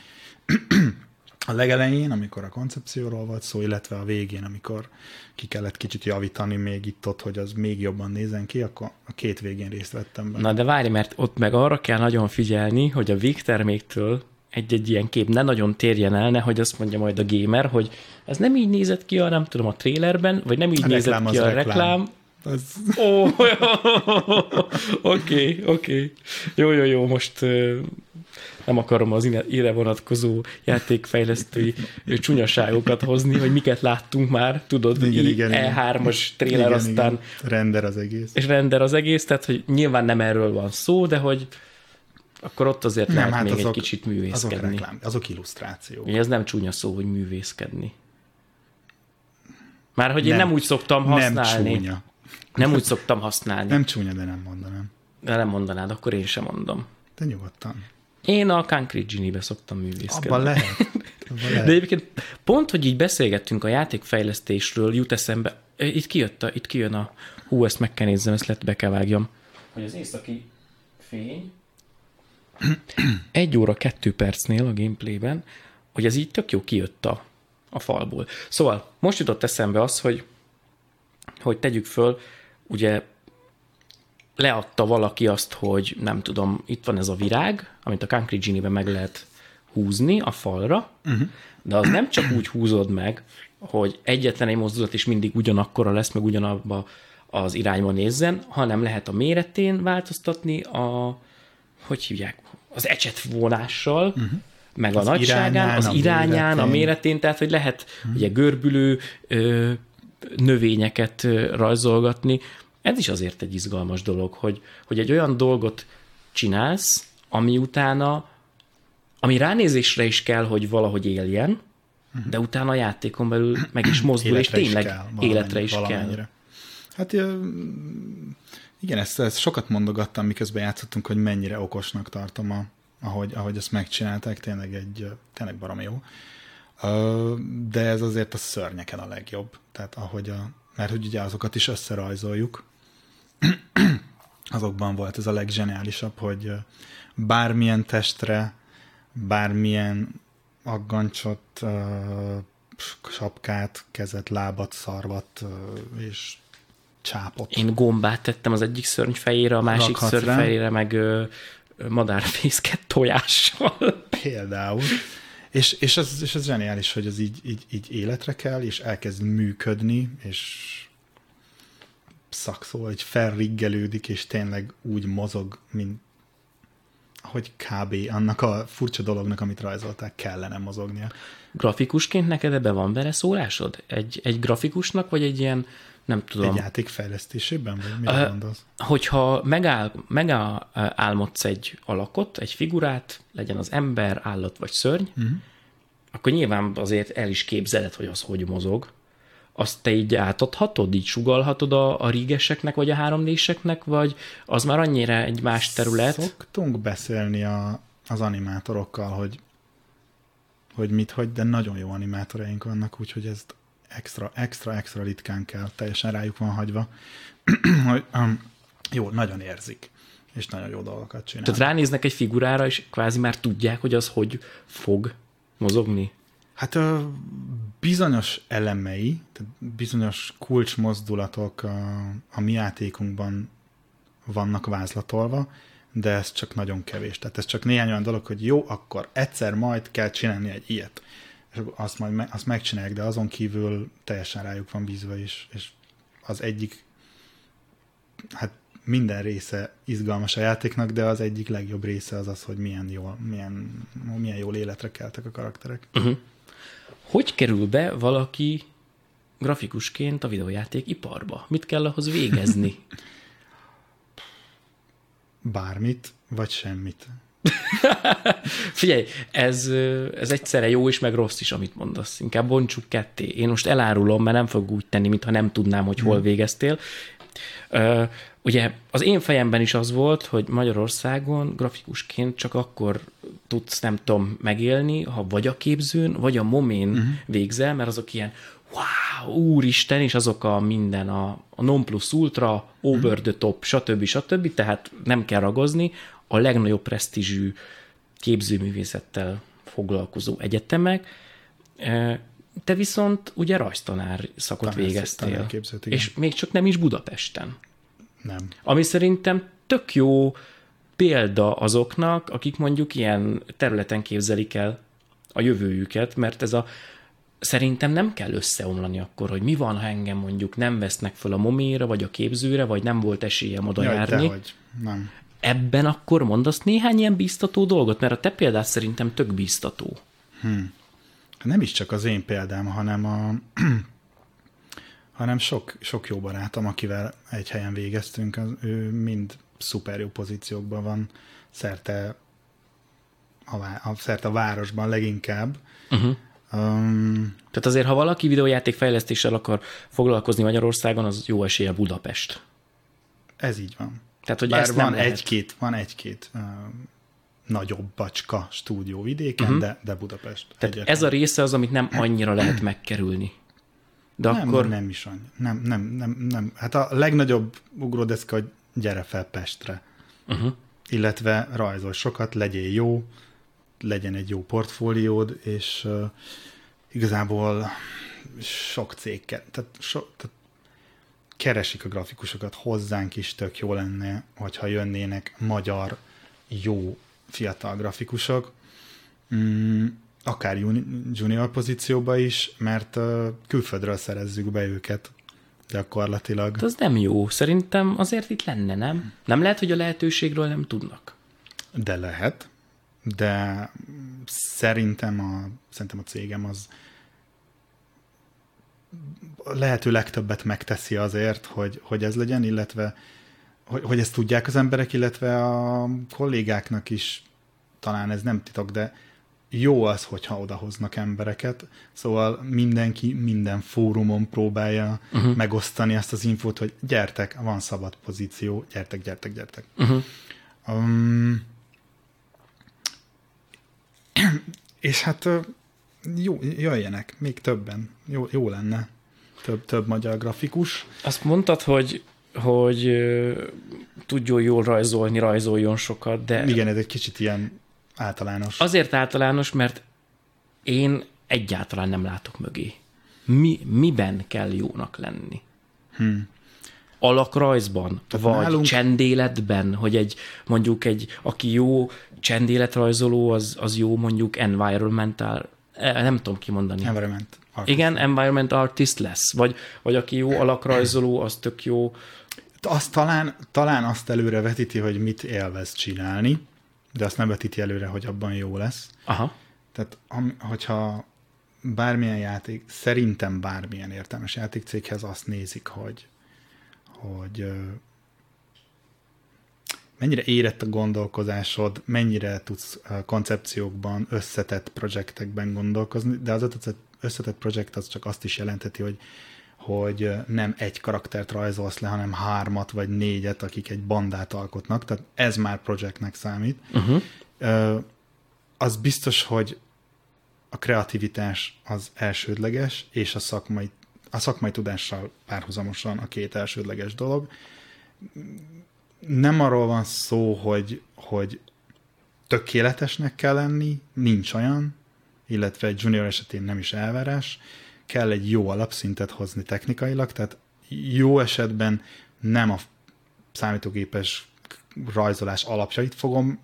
A legelején, amikor a koncepcióról volt szó, illetve a végén, amikor ki kellett kicsit javítani még itt ott, hogy az még jobban nézen ki, akkor a két végén részt vettem benne. Na de várj, mert ott meg arra kell nagyon figyelni, hogy a végterméktől egy-egy ilyen kép ne nagyon térjen el, nehogy azt mondja majd a gamer, hogy ez nem így nézett ki a, nem tudom, a trailerben, vagy nem így a nézett ki a reklám. reklám. Az... Ó, oké, oké. Jó, jó, jó, most nem akarom az ide vonatkozó játékfejlesztői csúnyaságokat hozni, hogy miket láttunk már, tudod, igen, igen, E3-as trailer, igen, aztán... Igen. Render az egész. És render az egész, tehát hogy nyilván nem erről van szó, de hogy akkor ott azért nem, lehet hát még azok, egy kicsit művészkedni. Azok, reklám, azok illusztrációk. Ez nem csúnya szó, hogy művészkedni. Már hogy nem, én nem úgy szoktam használni. Nem csúnya. Nem úgy szoktam használni. Nem csúnya, de nem mondanám. De nem mondanád, akkor én sem mondom. De nyugodtan. Én a Concrete Genie-be szoktam művészkedni. Abban lehet. Abban lehet. De egyébként pont, hogy így beszélgettünk a játékfejlesztésről, jut eszembe, itt kijött a, itt kijön a, hú, ezt meg kell nézzem, ezt lehet be kell vágjam. Hogy az északi fény, egy óra kettő percnél a gameplayben, hogy ez így tök jó kijött a, a falból. Szóval most jutott eszembe az, hogy, hogy tegyük föl, ugye leadta valaki azt, hogy nem tudom, itt van ez a virág, amit a Concrete Genie-ben meg lehet húzni a falra, uh-huh. de az nem csak úgy húzod meg, hogy egyetlen egy mozdulat is mindig ugyanakkora lesz, meg ugyanabba az irányba nézzen, hanem lehet a méretén változtatni, a, hogy hívják, az ecset vonással, uh-huh. meg az a nagyságán, irányán, az irányán, a, a méretén, tehát hogy lehet uh-huh. ugye görbülő ö, növényeket rajzolgatni. Ez is azért egy izgalmas dolog, hogy, hogy egy olyan dolgot csinálsz, ami utána, ami ránézésre is kell, hogy valahogy éljen, de utána a játékon belül meg is mozdul, és tényleg is kell, életre is kell. Hát igen, ezt, ezt sokat mondogattam, miközben játszottunk, hogy mennyire okosnak tartom, a, ahogy, ahogy ezt megcsinálták, tényleg egy, tényleg barom jó. De ez azért a szörnyeken a legjobb. Tehát ahogy a, mert hogy ugye azokat is összerajzoljuk, azokban volt ez a leggeniálisabb, hogy bármilyen testre, bármilyen aggancsot sapkát, kezet, lábat, szarvat és csápot. Én gombát tettem az egyik szörny fejére, a másik Rakhatsz szörny rá. fejére, meg ö, madárfészket tojással. Például. És, és, ez, és ez zseniális, hogy ez így, így, így életre kell, és elkezd működni, és szakszó, hogy felriggelődik, és tényleg úgy mozog, mint hogy kb. annak a furcsa dolognak, amit rajzolták, kellene mozognia. Grafikusként neked ebbe van beleszólásod? Egy, egy grafikusnak, vagy egy ilyen, nem tudom, Egy játék fejlesztésében, vagy mire Ö, gondolsz? hogyha megáll, megálmodsz egy alakot, egy figurát, legyen az ember, állat vagy szörny, uh-huh. akkor nyilván azért el is képzeled, hogy az hogy mozog. Azt te így átadhatod, így sugalhatod a, a rígeseknek, vagy a 3 d vagy az már annyira egy más terület. Szoktunk beszélni a, az animátorokkal, hogy, hogy mit, hogy, de nagyon jó animátoraink vannak, úgyhogy ezt extra, extra, extra ritkán kell, teljesen rájuk van hagyva, hogy um, jó, nagyon érzik, és nagyon jó dolgokat csinálnak. Tehát ránéznek egy figurára, és kvázi már tudják, hogy az hogy fog mozogni. Hát ö, bizonyos elemei, tehát bizonyos kulcsmozdulatok a, a mi játékunkban vannak vázlatolva, de ez csak nagyon kevés. Tehát ez csak néhány olyan dolog, hogy jó, akkor egyszer majd kell csinálni egy ilyet. És azt majd me, azt megcsinálják, de azon kívül teljesen rájuk van bízva is. És az egyik, hát minden része izgalmas a játéknak, de az egyik legjobb része az az, hogy milyen jól, milyen, milyen jól életre keltek a karakterek. Hogy kerül be valaki grafikusként a videójáték iparba? Mit kell ahhoz végezni? Bármit, vagy semmit. Figyelj, ez, ez egyszerre jó is, meg rossz is, amit mondasz. Inkább bontsuk ketté. Én most elárulom, mert nem fog úgy tenni, mintha nem tudnám, hogy hol végeztél. Ö, ugye az én fejemben is az volt, hogy Magyarországon grafikusként csak akkor tudsz, nem tudom, megélni, ha vagy a képzőn, vagy a momén uh-huh. végzel, mert azok ilyen wow, úristen, és azok a minden, a, a non plus ultra, over the top, stb. stb. Tehát nem kell ragozni, a legnagyobb presztízsű képzőművészettel foglalkozó egyetemek. Te viszont ugye rajztanár szakot Tanár- végeztél, igen. és még csak nem is Budapesten. Nem. Ami szerintem tök jó példa azoknak, akik mondjuk ilyen területen képzelik el a jövőjüket, mert ez a szerintem nem kell összeomlani akkor, hogy mi van, ha engem mondjuk nem vesznek föl a moméra, vagy a képzőre, vagy nem volt esélyem oda Jaj, járni. dehogy. Nem. Ebben akkor mondasz néhány ilyen bíztató dolgot, mert a te példád szerintem tök bíztató. Nem is csak az én példám, hanem a hanem sok, sok jó barátom, akivel egy helyen végeztünk, az, ő mind szuper jó pozíciókban van, szerte a, vá- a, szerte a városban leginkább. Uh-huh. Um, Tehát azért, ha valaki videójáték fejlesztéssel akar foglalkozni Magyarországon, az jó esélye Budapest. ez így van. Tehát, hogy Bár ezt van nem lehet. egy-két, van egy-két uh, nagyobb bacska stúdió vidéken, uh-huh. de, de Budapest. Tehát egyetlen. ez a része az, amit nem annyira lehet megkerülni. De nem, akkor nem is annyi. Nem, nem, nem, nem. Hát a legnagyobb ugródeszka, hogy gyere fel Pestre. uh-huh. Illetve rajzolj sokat, legyél jó, legyen egy jó portfóliód, és uh, igazából sok cég, tehát, so, tehát keresik a grafikusokat, hozzánk is tök jó lenne, hogyha jönnének magyar, jó, fiatal grafikusok, mm, akár juni- junior pozícióba is, mert uh, külföldről szerezzük be őket gyakorlatilag. De az nem jó. Szerintem azért itt lenne, nem? Nem lehet, hogy a lehetőségről nem tudnak. De lehet, de szerintem a, szerintem a cégem az a lehető legtöbbet megteszi azért, hogy, hogy ez legyen, illetve hogy, hogy ezt tudják az emberek, illetve a kollégáknak is talán ez nem titok, de jó az, hogyha odahoznak embereket, szóval mindenki minden fórumon próbálja uh-huh. megosztani azt az infót, hogy gyertek, van szabad pozíció, gyertek, gyertek, gyertek. Uh-huh. Um, és hát jó, jöjjenek, még többen. Jó, jó lenne. Több, több magyar grafikus. Azt mondtad, hogy, hogy tudjon jól rajzolni, rajzoljon sokat, de Igen, ez egy kicsit ilyen általános. azért általános, mert én egyáltalán nem látok mögé. Mi, miben kell jónak lenni? Hmm. Alakrajzban, Tehát vagy nálunk... csendéletben, hogy egy mondjuk egy, aki jó csendéletrajzoló, az, az jó mondjuk environmental, eh, nem tudom kimondani. Environment. Artist. Igen, environment artist lesz, vagy, vagy aki jó alakrajzoló, az tök jó. Azt talán, talán azt előre vetíti, hogy mit élvez csinálni, de azt nem vetíti előre, hogy abban jó lesz. Aha. Tehát, hogyha bármilyen játék, szerintem bármilyen értelmes játékcéghez azt nézik, hogy, hogy mennyire érett a gondolkozásod, mennyire tudsz koncepciókban, összetett projektekben gondolkozni, de az összetett projekt az csak azt is jelenteti, hogy hogy nem egy karaktert rajzolsz le, hanem hármat vagy négyet, akik egy bandát alkotnak, tehát ez már projektnek számít. Uh-huh. Az biztos, hogy a kreativitás az elsődleges, és a szakmai, a szakmai tudással párhuzamosan a két elsődleges dolog. Nem arról van szó, hogy, hogy tökéletesnek kell lenni, nincs olyan, illetve egy junior esetén nem is elvárás, kell egy jó alapszintet hozni technikailag, tehát jó esetben nem a számítógépes rajzolás alapjait fogom,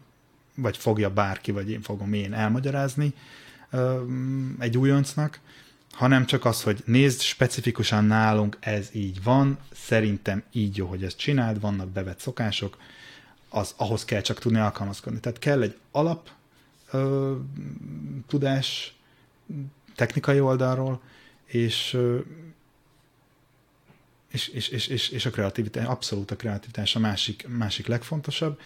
vagy fogja bárki, vagy én fogom én elmagyarázni egy újoncnak, hanem csak az, hogy nézd, specifikusan nálunk ez így van, szerintem így jó, hogy ezt csináld, vannak bevett szokások, az ahhoz kell csak tudni alkalmazkodni. Tehát kell egy alap ö, tudás technikai oldalról, és, és, és, és, és, és a kreativitás, abszolút a kreativitás a másik, másik legfontosabb,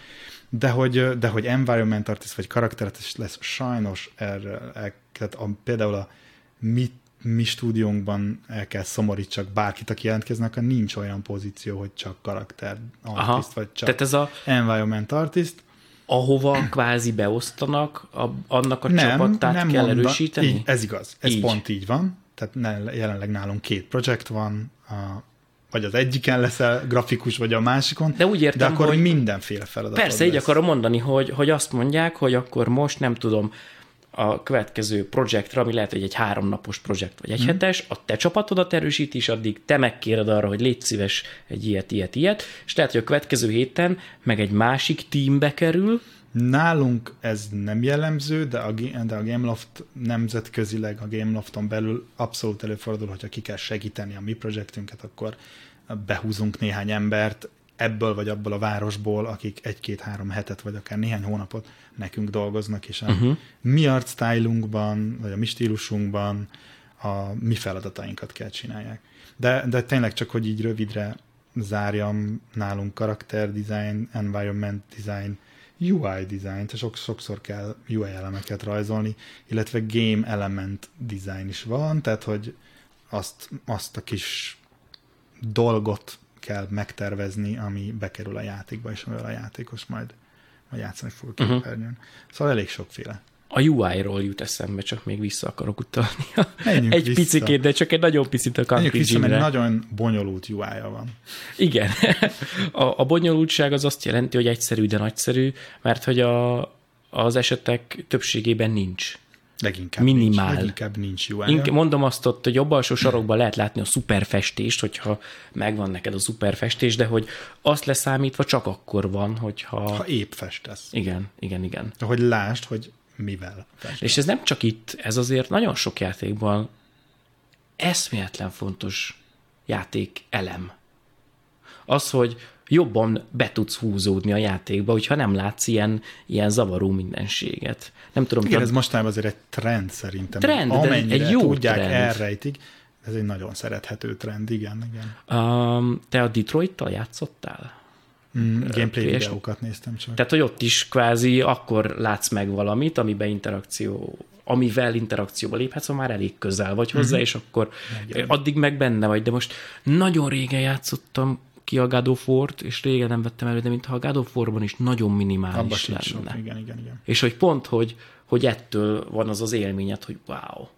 de hogy, de hogy environment artist vagy karakterartist lesz, sajnos erre, el, tehát a, például a mi, mi stúdiónkban el kell szomorítsak bárkit, aki jelentkeznek, akkor nincs olyan pozíció, hogy csak karakter artist, Aha, vagy csak tehát ez a environment artist, ahova kvázi beosztanak, a, annak a nem, csapatát nem kell mondan, erősíteni? Így, ez igaz, ez így. pont így van. Tehát jelenleg nálunk két projekt van, a, vagy az egyiken leszel grafikus, vagy a másikon, de, úgy értem, de akkor hogy mindenféle feladat. Persze, így lesz. akarom mondani, hogy, hogy azt mondják, hogy akkor most nem tudom, a következő projektre, ami lehet, hogy egy háromnapos projekt vagy egy hmm. hetes, a te csapatodat erősít is, addig te megkéred arra, hogy légy szíves egy ilyet, ilyet, ilyet, és lehet, hogy a következő héten meg egy másik teambe kerül. Nálunk ez nem jellemző, de a, de a Gameloft nemzetközileg, a Gamelofton belül abszolút előfordul, hogyha ki kell segíteni a mi projektünket, akkor behúzunk néhány embert, ebből vagy abból a városból, akik egy-két-három hetet, vagy akár néhány hónapot nekünk dolgoznak, és a uh-huh. mi artstylunkban, vagy a mi stílusunkban a mi feladatainkat kell csinálják. De, de tényleg csak, hogy így rövidre zárjam nálunk karakter design, environment design, UI design, sok, sokszor kell UI elemeket rajzolni, illetve game element design is van, tehát hogy azt, azt a kis dolgot kell megtervezni, ami bekerül a játékba, és amivel a játékos majd, majd játszani fog a képernyőn. Uh-huh. Szóval elég sokféle. A UI-ról jut eszembe, csak még vissza akarok utalni. Menjünk egy vissza. picikét, de csak egy nagyon picit a Country vissza, mert nagyon bonyolult UI-ja van. Igen. A, a bonyolultság az azt jelenti, hogy egyszerű, de nagyszerű, mert hogy a, az esetek többségében nincs Leginkább minimál. Nincs, leginkább nincs ui Ink, mondom azt ott, hogy jobb alsó sarokban lehet látni a szuperfestést, hogyha megvan neked a szuperfestés, de hogy azt leszámítva csak akkor van, hogyha... Ha épp festesz. Igen, igen, igen. Hogy lásd, hogy mivel festesz. És ez nem csak itt, ez azért nagyon sok játékban eszméletlen fontos játék elem. Az, hogy jobban be tudsz húzódni a játékba, hogyha nem látsz ilyen, ilyen zavaró mindenséget. Nem tudom. Igen, ez mostában azért egy trend szerintem. Trend, de egy jó tudják, trend. elrejtik. Ez egy nagyon szerethető trend, igen. igen. Um, te a Detroit-tal játszottál? Mm, gameplay és, videókat néztem csak. Tehát, hogy ott is kvázi akkor látsz meg valamit, amiben interakció amivel interakcióba léphetsz, ha már elég közel vagy hozzá, mm-hmm. és akkor Igen. addig meg benne vagy. De most nagyon régen játszottam ki a God of War-t, és régen nem vettem elő, de mintha a God of War-ban is nagyon minimális Abba lenne. Sok. Igen, igen, igen. És hogy pont, hogy, hogy ettől van az az élményed, hogy wow.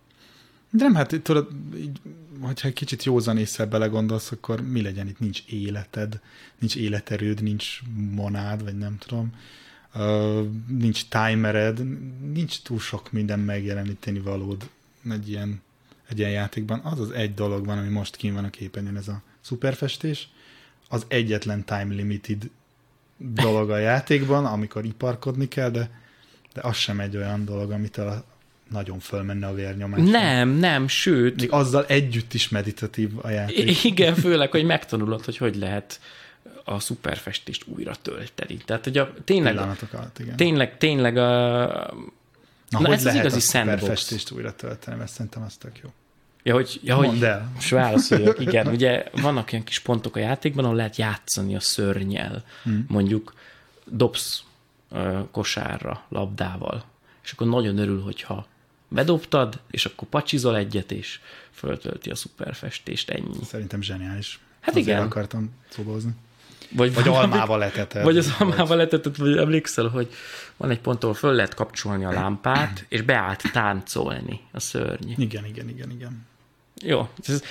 De nem, hát tudod, így, hogyha egy kicsit józan észre belegondolsz, akkor mi legyen itt? Nincs életed, nincs életerőd, nincs monád, vagy nem tudom, uh, nincs timered, nincs túl sok minden megjeleníteni valód egy ilyen, egy ilyen játékban, az az egy dolog van, ami most kín van a képernyőn, ez a szuperfestés, az egyetlen time limited dolog a játékban, amikor iparkodni kell, de, de az sem egy olyan dolog, amit a, nagyon fölmenne a vérnyomás. Nem, nem, sőt. Még azzal együtt is meditatív a játék. Igen, főleg, hogy megtanulod, hogy hogy lehet a szuperfestést újra tölteni. Tehát, hogy a, tényleg, alatt, igen. tényleg, tényleg a, Na, Na hogy ez lehet az igazi a szuperfestést újra tölteni, mert szerintem az tök jó. Ja, hogy, ja, Mondd hogy el. válaszoljak, igen. Ugye vannak ilyen kis pontok a játékban, ahol lehet játszani a szörnyel. Hmm. Mondjuk dobsz uh, kosárra, labdával, és akkor nagyon örül, hogyha bedobtad, és akkor pacsizol egyet, és föltölti a szuperfestést, ennyi. Szerintem zseniális. Hát Azért igen. akartam szóbozni. Vagy, vagy almával leteted. Vagy az almával leteted, vagy emlékszel, hogy van egy pont, ahol föl lehet kapcsolni a lámpát, és beállt táncolni a szörny. Igen, igen, igen, igen. Jó, ez,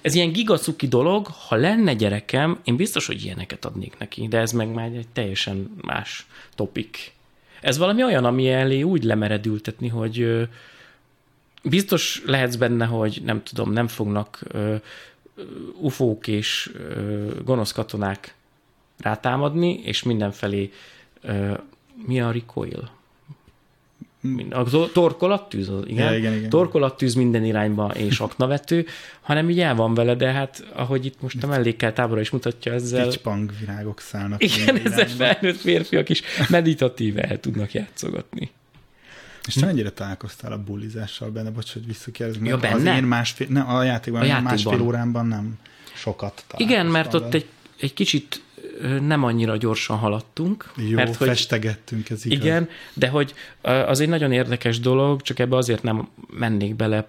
ez ilyen gigacuki dolog, ha lenne gyerekem, én biztos, hogy ilyeneket adnék neki, de ez meg már egy teljesen más topik. Ez valami olyan, ami elé úgy lemeredültetni, hogy biztos lehetsz benne, hogy nem tudom, nem fognak ufók és gonosz katonák rátámadni, és mindenfelé mi a recoil? A torkolattűz, igen, ja, igen, igen. torkolattűz minden irányba és aknavető, hanem így el van vele, de hát ahogy itt most a mellékkel tábora is mutatja ezzel. Picspang virágok szállnak. Igen, ezzel felnőtt férfiak is meditatíve el tudnak játszogatni. És te mennyire találkoztál a bulizással benne? Bocs, hogy visszakérdezem. Ja, benne? Az én másfél, ne, a játékban, a játékban. másfél órámban nem sokat Igen, mert ott egy, egy kicsit nem annyira gyorsan haladtunk. Jó, mert, hogy, festegettünk, ez igaz. Igen, de hogy az egy nagyon érdekes dolog, csak ebbe azért nem mennék bele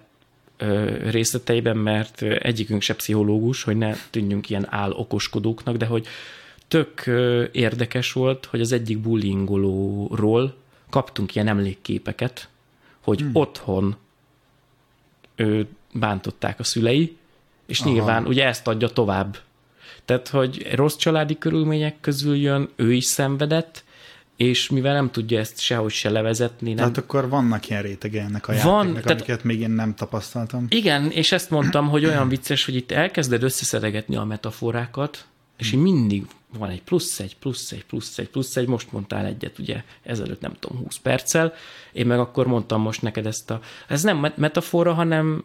részleteiben, mert egyikünk se pszichológus, hogy ne tűnjünk ilyen áll okoskodóknak, de hogy tök érdekes volt, hogy az egyik bullyingolóról kaptunk ilyen emlékképeket, hogy hmm. otthon ő, bántották a szülei, és Aha. nyilván ugye ezt adja tovább tehát, hogy rossz családi körülmények közül jön, ő is szenvedett, és mivel nem tudja ezt sehogy se levezetni. Nem... Tehát akkor vannak ilyen rétege ennek a játéknak, Van, tehát... amiket még én nem tapasztaltam. Igen, és ezt mondtam, hogy olyan vicces, hogy itt elkezded összeszedegetni a metaforákat, és így mindig van egy plusz egy, plusz egy, plusz egy, plusz egy, most mondtál egyet, ugye ezelőtt nem tudom, 20 perccel, én meg akkor mondtam most neked ezt a, ez nem metafora, hanem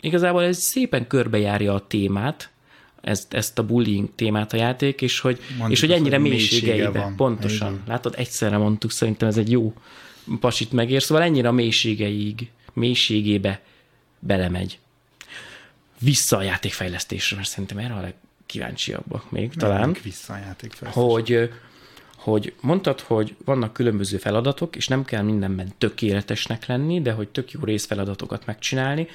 igazából ez szépen körbejárja a témát, ezt, ezt a bullying témát a játék, és hogy, és hogy ennyire mélységeibe. Van. Pontosan. Igen. Látod, egyszerre mondtuk, szerintem ez egy jó pasit megér, szóval ennyire a mélységeig, mélységébe belemegy. Vissza a játékfejlesztésre, mert szerintem erre a legkíváncsiabbak még Menjünk talán. vissza a játékfejlesztésre. Hogy, hogy mondtad, hogy vannak különböző feladatok, és nem kell mindenben tökéletesnek lenni, de hogy tök jó részfeladatokat megcsinálni,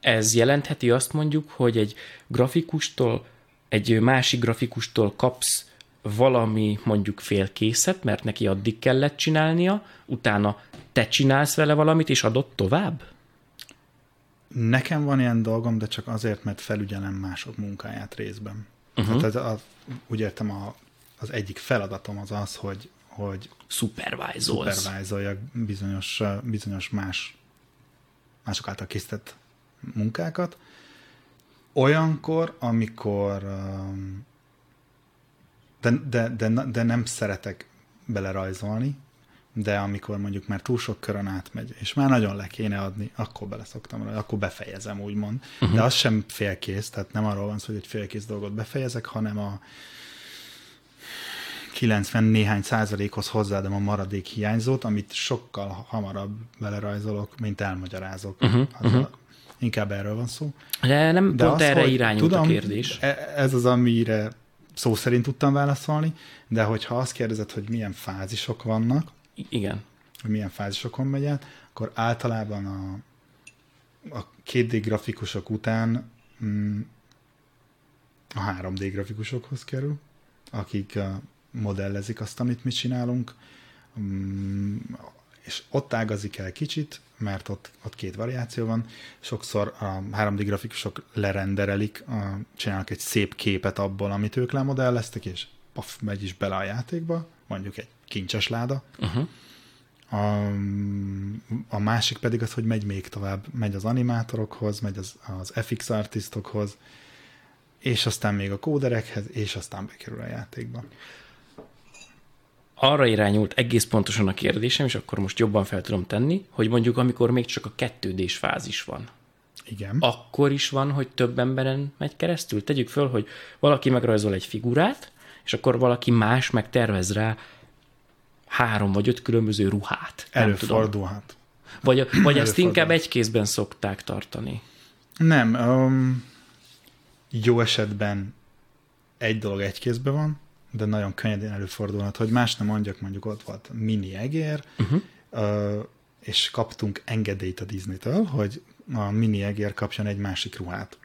ez jelentheti azt mondjuk, hogy egy grafikustól, egy másik grafikustól kapsz valami mondjuk félkészet, mert neki addig kellett csinálnia, utána te csinálsz vele valamit, és adott tovább? Nekem van ilyen dolgom, de csak azért, mert felügyelem mások munkáját részben. Uh-huh. Tehát az, úgy értem, a, az egyik feladatom az az, hogy, hogy supervise bizonyos, bizonyos más mások által készített munkákat. Olyankor, amikor um, de, de, de, de nem szeretek belerajzolni, de amikor mondjuk már túl sok körön átmegy, és már nagyon le kéne adni, akkor bele szoktam rajta, akkor befejezem, úgymond. Uh-huh. De az sem félkész, tehát nem arról van szó, hogy egy félkész dolgot befejezek, hanem a 90 néhány százalékhoz hozzáadom a maradék hiányzót, amit sokkal hamarabb belerajzolok, mint elmagyarázok. Uh-huh. Uh-huh. Inkább erről van szó. De nem De pont az, erre irányult tudom, a kérdés. E- ez az, amire szó szerint tudtam válaszolni, de hogyha azt kérdezed, hogy milyen fázisok vannak, igen. Hogy milyen fázisokon megy át, akkor általában a, a 2D grafikusok után mm, a 3D grafikusokhoz kerül, akik uh, modellezik azt, amit mi csinálunk, mm, és ott ágazik el kicsit, mert ott, ott két variáció van. Sokszor a 3D grafikusok lerenderelik, a, csinálnak egy szép képet abból, amit ők lemodelleztek, és paf, megy is bele a játékba, mondjuk egy kincses láda. Uh-huh. A, a másik pedig az, hogy megy még tovább. Megy az animátorokhoz, megy az, az FX artistokhoz, és aztán még a kóderekhez, és aztán bekerül a játékba. Arra irányult egész pontosan a kérdésem, és akkor most jobban fel tudom tenni, hogy mondjuk amikor még csak a kettődés fázis van, Igen. akkor is van, hogy több emberen megy keresztül. Tegyük föl, hogy valaki megrajzol egy figurát, és akkor valaki más meg tervez rá három vagy öt különböző ruhát. Előfordulhat. Vagy, vagy ezt Előfordul. inkább egy kézben szokták tartani. Nem, um, jó esetben egy dolog egy kézben van, de nagyon könnyedén előfordulhat, hogy más nem mondjak, mondjuk ott volt mini egér, uh-huh. uh, és kaptunk engedélyt a Disney-től, hogy a mini egér kapjon egy másik ruhát.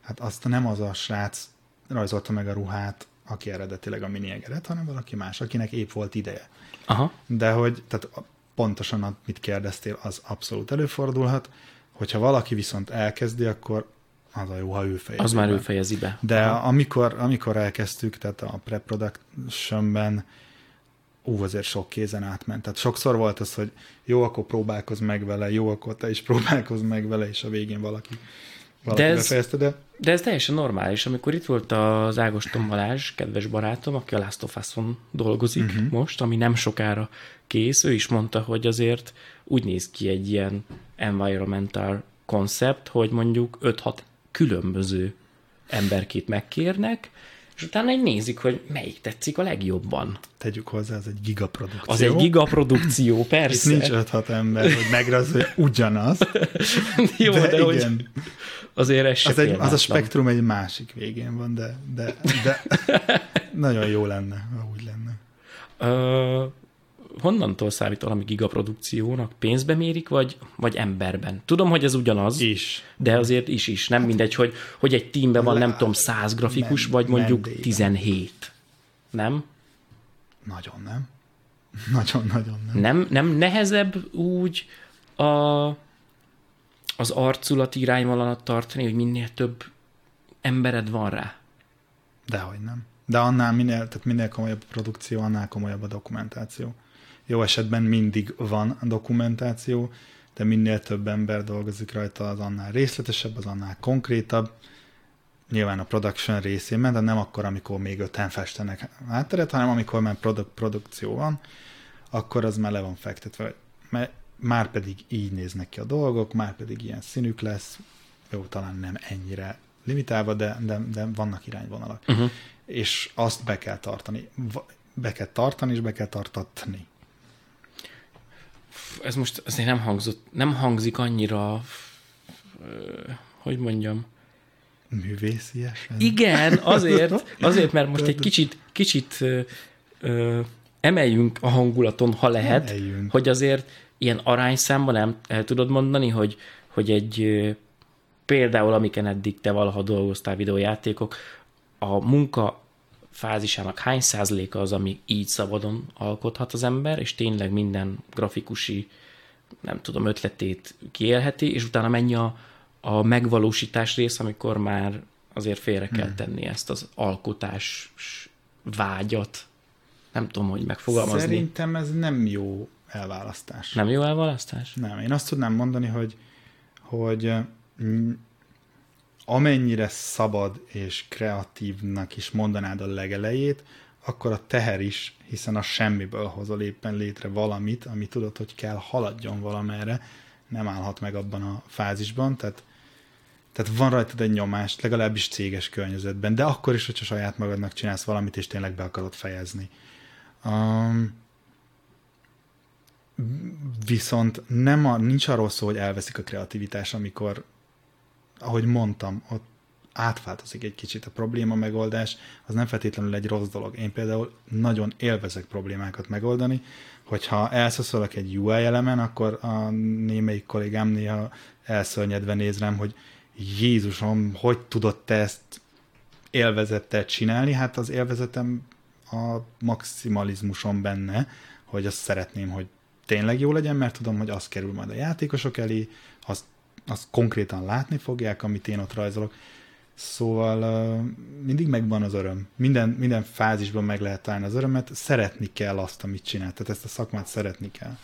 Hát azt nem az a srác rajzolta meg a ruhát, aki eredetileg a mini egeret, hanem valaki más, akinek épp volt ideje. Aha. De hogy, tehát pontosan amit kérdeztél, az abszolút előfordulhat, hogyha valaki viszont elkezdi, akkor az a jó, ha ő fejezi Az már be. ő fejezi be. De amikor, amikor elkezdtük, tehát a pre-productionben, ú, azért sok kézen átment. Tehát sokszor volt az, hogy jó, akkor próbálkozz meg vele, jó, akkor te is próbálkozz meg vele, és a végén valaki, valaki De ez- befejezte, de De ez teljesen normális. Amikor itt volt az Ágoston Balázs, kedves barátom, aki a Last of Us-on dolgozik uh-huh. most, ami nem sokára kész, ő is mondta, hogy azért úgy néz ki egy ilyen environmental koncept, hogy mondjuk 5-6 különböző emberkét megkérnek, és utána egy nézik, hogy melyik tetszik a legjobban. tegyük hozzá, ez egy gigaprodukció. Az egy gigaprodukció, Itt persze. nincs 5-6 ember, hogy megrajzolja ugyanaz, Jó, de, de, de hogy igen. azért ez Az, egy, az a spektrum egy másik végén van, de, de, de nagyon jó lenne, ha úgy lenne. Ö, honnantól számít valami gigaprodukciónak? Pénzbe mérik, vagy, vagy emberben? Tudom, hogy ez ugyanaz, Is. de azért is is. Nem mindegy, hogy, hogy egy teamben van, nem tudom, 100 grafikus, men- vagy mondjuk mendélyben. 17. Nem? Nagyon nem. Nagyon-nagyon nem. Nem, nem nehezebb úgy a, az arculat irányvonalat tartani, hogy minél több embered van rá? Dehogy nem. De annál minél, tehát minél komolyabb a produkció, annál komolyabb a dokumentáció. Jó esetben mindig van dokumentáció, de minél több ember dolgozik rajta, az annál részletesebb, az annál konkrétabb. Nyilván a production részében, de nem akkor, amikor még öten festenek hátteret, hanem amikor már produ- produkció van, akkor az már le van fektetve, mert már pedig így néznek ki a dolgok, már pedig ilyen színük lesz, jó, talán nem ennyire limitálva, de, de, de vannak irányvonalak. Uh-huh. És azt be kell tartani. Be kell tartani, és be kell tartatni. Ez most azért nem, hangzott, nem hangzik annyira, hogy mondjam, Művésziesen. Igen, azért, azért, mert most egy kicsit, kicsit ö, ö, emeljünk a hangulaton, ha lehet, Emeljünk. hogy azért ilyen arányszámban nem el tudod mondani, hogy, hogy egy ö, például, amiken eddig te valaha dolgoztál videójátékok, a munka fázisának hány százaléka az, ami így szabadon alkothat az ember, és tényleg minden grafikusi, nem tudom, ötletét kiélheti, és utána mennyi a, a megvalósítás rész, amikor már azért félre kell Hmm. tenni ezt az alkotás vágyat. Nem tudom, hogy megfogalmazni. Szerintem ez nem jó elválasztás. Nem jó elválasztás? Nem, én azt tudnám mondani, hogy, hogy mm, amennyire szabad és kreatívnak is mondanád a legelejét, akkor a teher is, hiszen a semmiből hozol éppen létre valamit, ami tudod, hogy kell haladjon valamerre, nem állhat meg abban a fázisban, tehát, tehát van rajtad egy nyomás, legalábbis céges környezetben, de akkor is, hogyha saját magadnak csinálsz valamit, és tényleg be akarod fejezni. Um, viszont nem a, nincs arról szó, hogy elveszik a kreativitás, amikor, ahogy mondtam, ott átváltozik egy kicsit a probléma megoldás, az nem feltétlenül egy rossz dolog. Én például nagyon élvezek problémákat megoldani, hogyha elszaszolok egy UI elemen, akkor a némelyik kollégám néha elszörnyedve néz hogy Jézusom, hogy tudod te ezt élvezettel csinálni? Hát az élvezetem a maximalizmuson benne, hogy azt szeretném, hogy tényleg jó legyen, mert tudom, hogy az kerül majd a játékosok elé, azt, azt konkrétan látni fogják, amit én ott rajzolok. Szóval uh, mindig megvan az öröm. Minden, minden fázisban meg lehet találni az örömet. Szeretni kell azt, amit csinál. Tehát ezt a szakmát szeretni kell.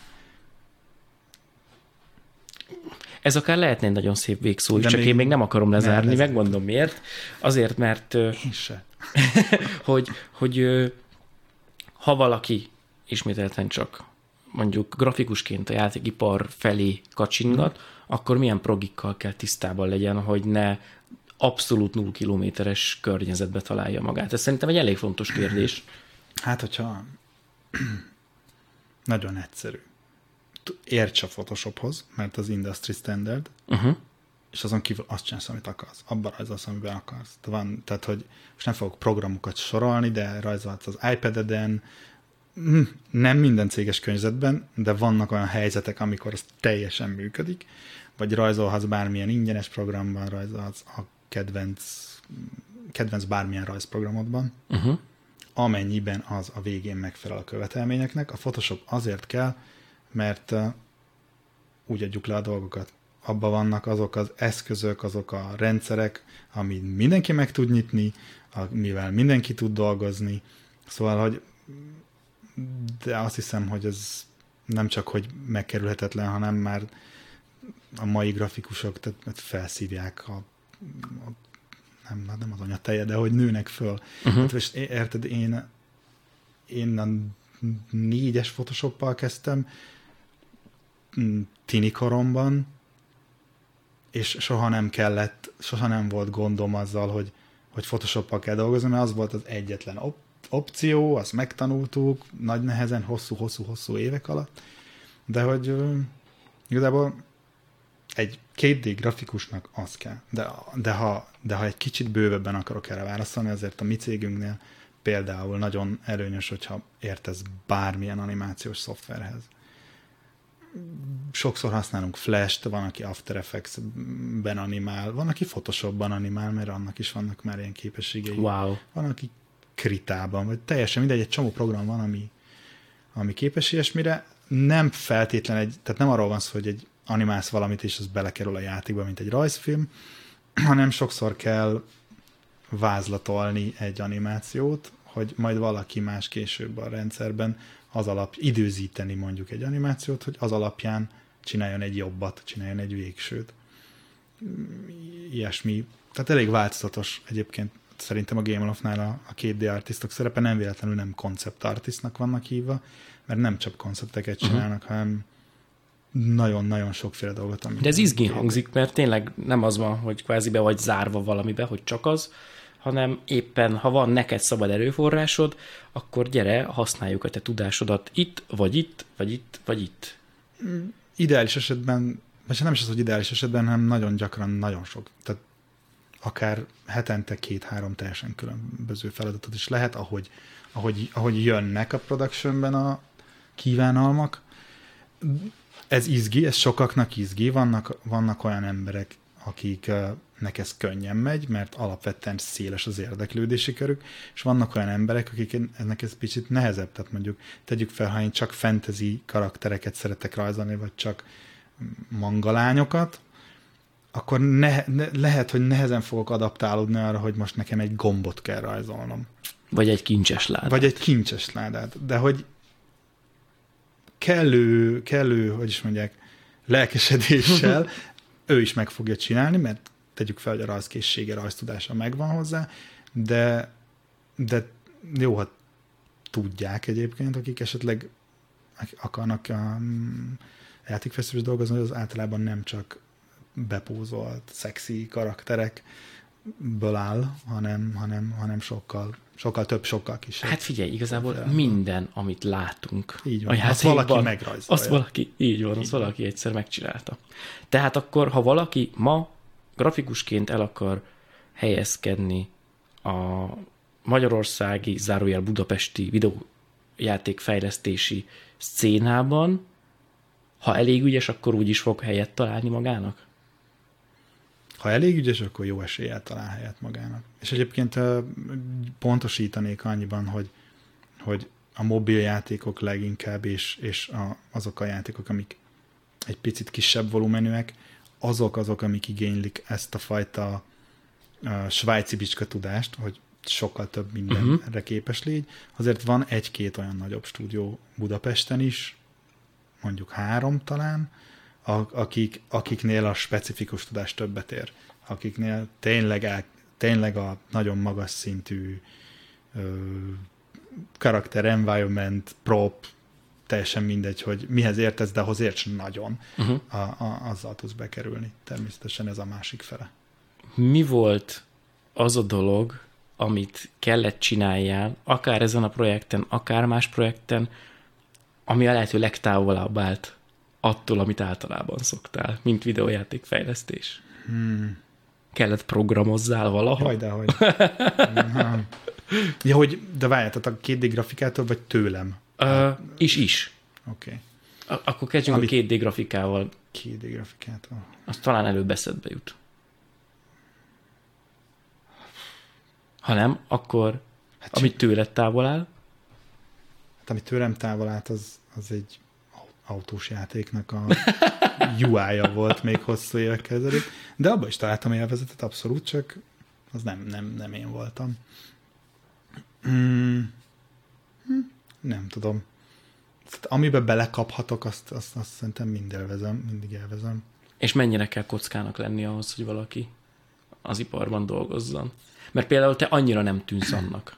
Ez akár lehetne egy nagyon szép végszó, De csak még- én még nem akarom lezárni, ez- megmondom miért. Azért, mert Én se. hogy, hogy ha valaki ismételten csak mondjuk grafikusként a játékipar felé kacsingat, akkor milyen progikkal kell tisztában legyen, hogy ne abszolút 0 kilométeres környezetbe találja magát. Ez szerintem egy elég fontos kérdés. Hát, hogyha nagyon egyszerű. Érts a Photoshophoz, mert az industry standard, Uh-huh. és azon kívül azt csinálsz, amit akarsz. Abban rajzolsz, amiben akarsz. Van, tehát, hogy most nem fogok programokat sorolni, de rajzolhatsz az iPad-eden, nem minden céges környezetben, de vannak olyan helyzetek, amikor az teljesen működik, vagy rajzolhatsz bármilyen ingyenes programban, rajzolhatsz a kedvenc, kedvenc bármilyen rajzprogramodban, Uh-huh. amennyiben az a végén megfelel a követelményeknek. A Photoshop azért kell, mert úgy adjuk le a dolgokat. Abban vannak azok az eszközök, azok a rendszerek, amit mindenki meg tud nyitni, mivel mindenki tud dolgozni. Szóval, hogy de azt hiszem, hogy ez nem csak, hogy megkerülhetetlen, hanem már a mai grafikusok tehát tehát felszívják a, a nem, hát nem az anyateje, de hogy nőnek föl. Uh-huh. És é- érted, én, én a négyes Photoshoppal kezdtem, mm, tini koromban, és soha nem kellett, soha nem volt gondom azzal, hogy, hogy Photoshoppal kell dolgozni, mert az volt az egyetlen op- opció, azt megtanultuk, nagy nehezen, hosszú-hosszú-hosszú évek alatt, de hogy igazából egy 2D grafikusnak az kell. De, de, ha, de ha egy kicsit bővebben akarok erre válaszolni, azért a mi cégünknél például nagyon előnyös, hogyha értesz bármilyen animációs Sokszor használunk Flash-t, van, aki After Effects-ben animál, van, aki Photoshopban animál, mert annak is vannak már ilyen képességei. Wow. Van, aki Kritában, vagy teljesen mindegy, egy csomó program van, ami, ami képes ilyesmire. Nem feltétlen egy, tehát nem arról van szó, hogy egy animálsz valamit, és az belekerül a játékba, mint egy rajzfilm, hanem sokszor kell vázlatolni egy animációt, hogy majd valaki más később a rendszerben az alap, időzíteni mondjuk egy animációt, hogy az alapján csináljon egy jobbat, csináljon egy végsőt. Ilyesmi. Tehát elég változatos egyébként szerintem a Game Loft-nál a, a 2D artistok szerepe nem véletlenül nem concept artistnak vannak hívva, mert nem csak koncepteket csinálnak, uh-huh. hanem nagyon-nagyon sokféle dolgot. Amit De ez izgén hangzik, mert tényleg nem az van, hogy kvázi be vagy zárva valamibe, hogy csak az, hanem éppen, ha van neked szabad erőforrásod, akkor gyere, használjuk a te tudásodat itt, vagy itt, vagy itt, vagy itt. Ideális esetben, vagy nem is az, hogy ideális esetben, hanem nagyon gyakran nagyon sok. Tehát akár hetente két-három teljesen különböző feladatot is lehet, ahogy, ahogy, ahogy jönnek a productionben a kívánalmak. Ez izgi, ez sokaknak izgi, vannak, vannak olyan emberek, akiknek ez könnyen megy, mert alapvetően széles az érdeklődési körük, és vannak olyan emberek, akik ennek ez picit nehezebb, tehát mondjuk tegyük fel, ha én csak fantasy karaktereket szeretek rajzolni, vagy csak mangalányokat, akkor ne, ne, lehet, hogy nehezen fogok adaptálódni arra, hogy most nekem egy gombot kell rajzolnom. Vagy egy kincses ládát. Vagy egy kincses ládát. De hogy kellő, kellő, hogy is mondják, lelkesedéssel ő is meg fogja csinálni, mert tegyük fel, hogy a rajzkészsége, rajztudása megvan hozzá, de, de jó, ha tudják egyébként, akik esetleg akarnak a játékfesztiválus dolgozni, az általában nem csak bepózolt, szexi karakterekből áll, hanem, hanem, hanem sokkal, sokkal több, sokkal kisebb. Hát figyelj, igazából minden, amit látunk így van, a azt valaki megrajzolja. Azt valaki, így van, így azt van. valaki egyszer megcsinálta. Tehát akkor, ha valaki ma grafikusként el akar helyezkedni a magyarországi, zárójel budapesti videójátékfejlesztési szcénában, ha elég ügyes, akkor úgy is fog helyet találni magának? Ha elég ügyes, akkor jó eséllyel talál helyet magának. És egyébként pontosítanék annyiban, hogy, hogy a mobil játékok leginkább, és, és a, azok a játékok, amik egy picit kisebb volumenűek, azok azok, amik igénylik ezt a fajta uh, svájci bicska tudást, hogy sokkal több mindenre uh-huh. képes légy. Azért van egy-két olyan nagyobb stúdió Budapesten is, mondjuk három talán, a, akik, akiknél a specifikus tudás többet ér, akiknél tényleg, el, tényleg a nagyon magas szintű ö, karakter, environment, prop, teljesen mindegy, hogy mihez értesz, de ahhoz érts nagyon, uh-huh. a, a, azzal tudsz bekerülni. Természetesen ez a másik fele. Mi volt az a dolog, amit kellett csináljál, akár ezen a projekten, akár más projekten, ami a lehető legtávolabb állt attól, amit általában szoktál, mint videójátékfejlesztés. Hmm. Kellett programozzál valaha? Hogy, de hogy. ja, hogy, de várjál, tehát a 2D grafikától, vagy tőlem? Uh, is, is. Oké. Okay. Akkor kezdjünk Ami... a 2D grafikával. 2D grafikától. Az talán előbb eszedbe jut. Ha nem, akkor hát amit tőled távol áll? Hát amit tőlem távol állt, az, az egy autós játéknak a UI-ja volt még hosszú évekkel ezelőtt, de abban is találtam élvezetet abszolút, csak az nem, nem, nem én voltam. Mm. Nem tudom. Amiben belekaphatok, azt, azt, azt szerintem mind élvezem, mindig élvezem. És mennyire kell kockának lenni ahhoz, hogy valaki az iparban dolgozzon? Mert például te annyira nem tűnsz annak.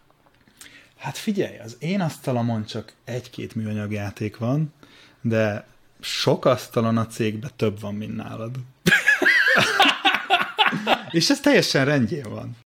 Hát figyelj, az én asztalamon csak egy-két műanyag játék van, de sok asztalon a cégben több van, mint nálad. És ez teljesen rendjén van.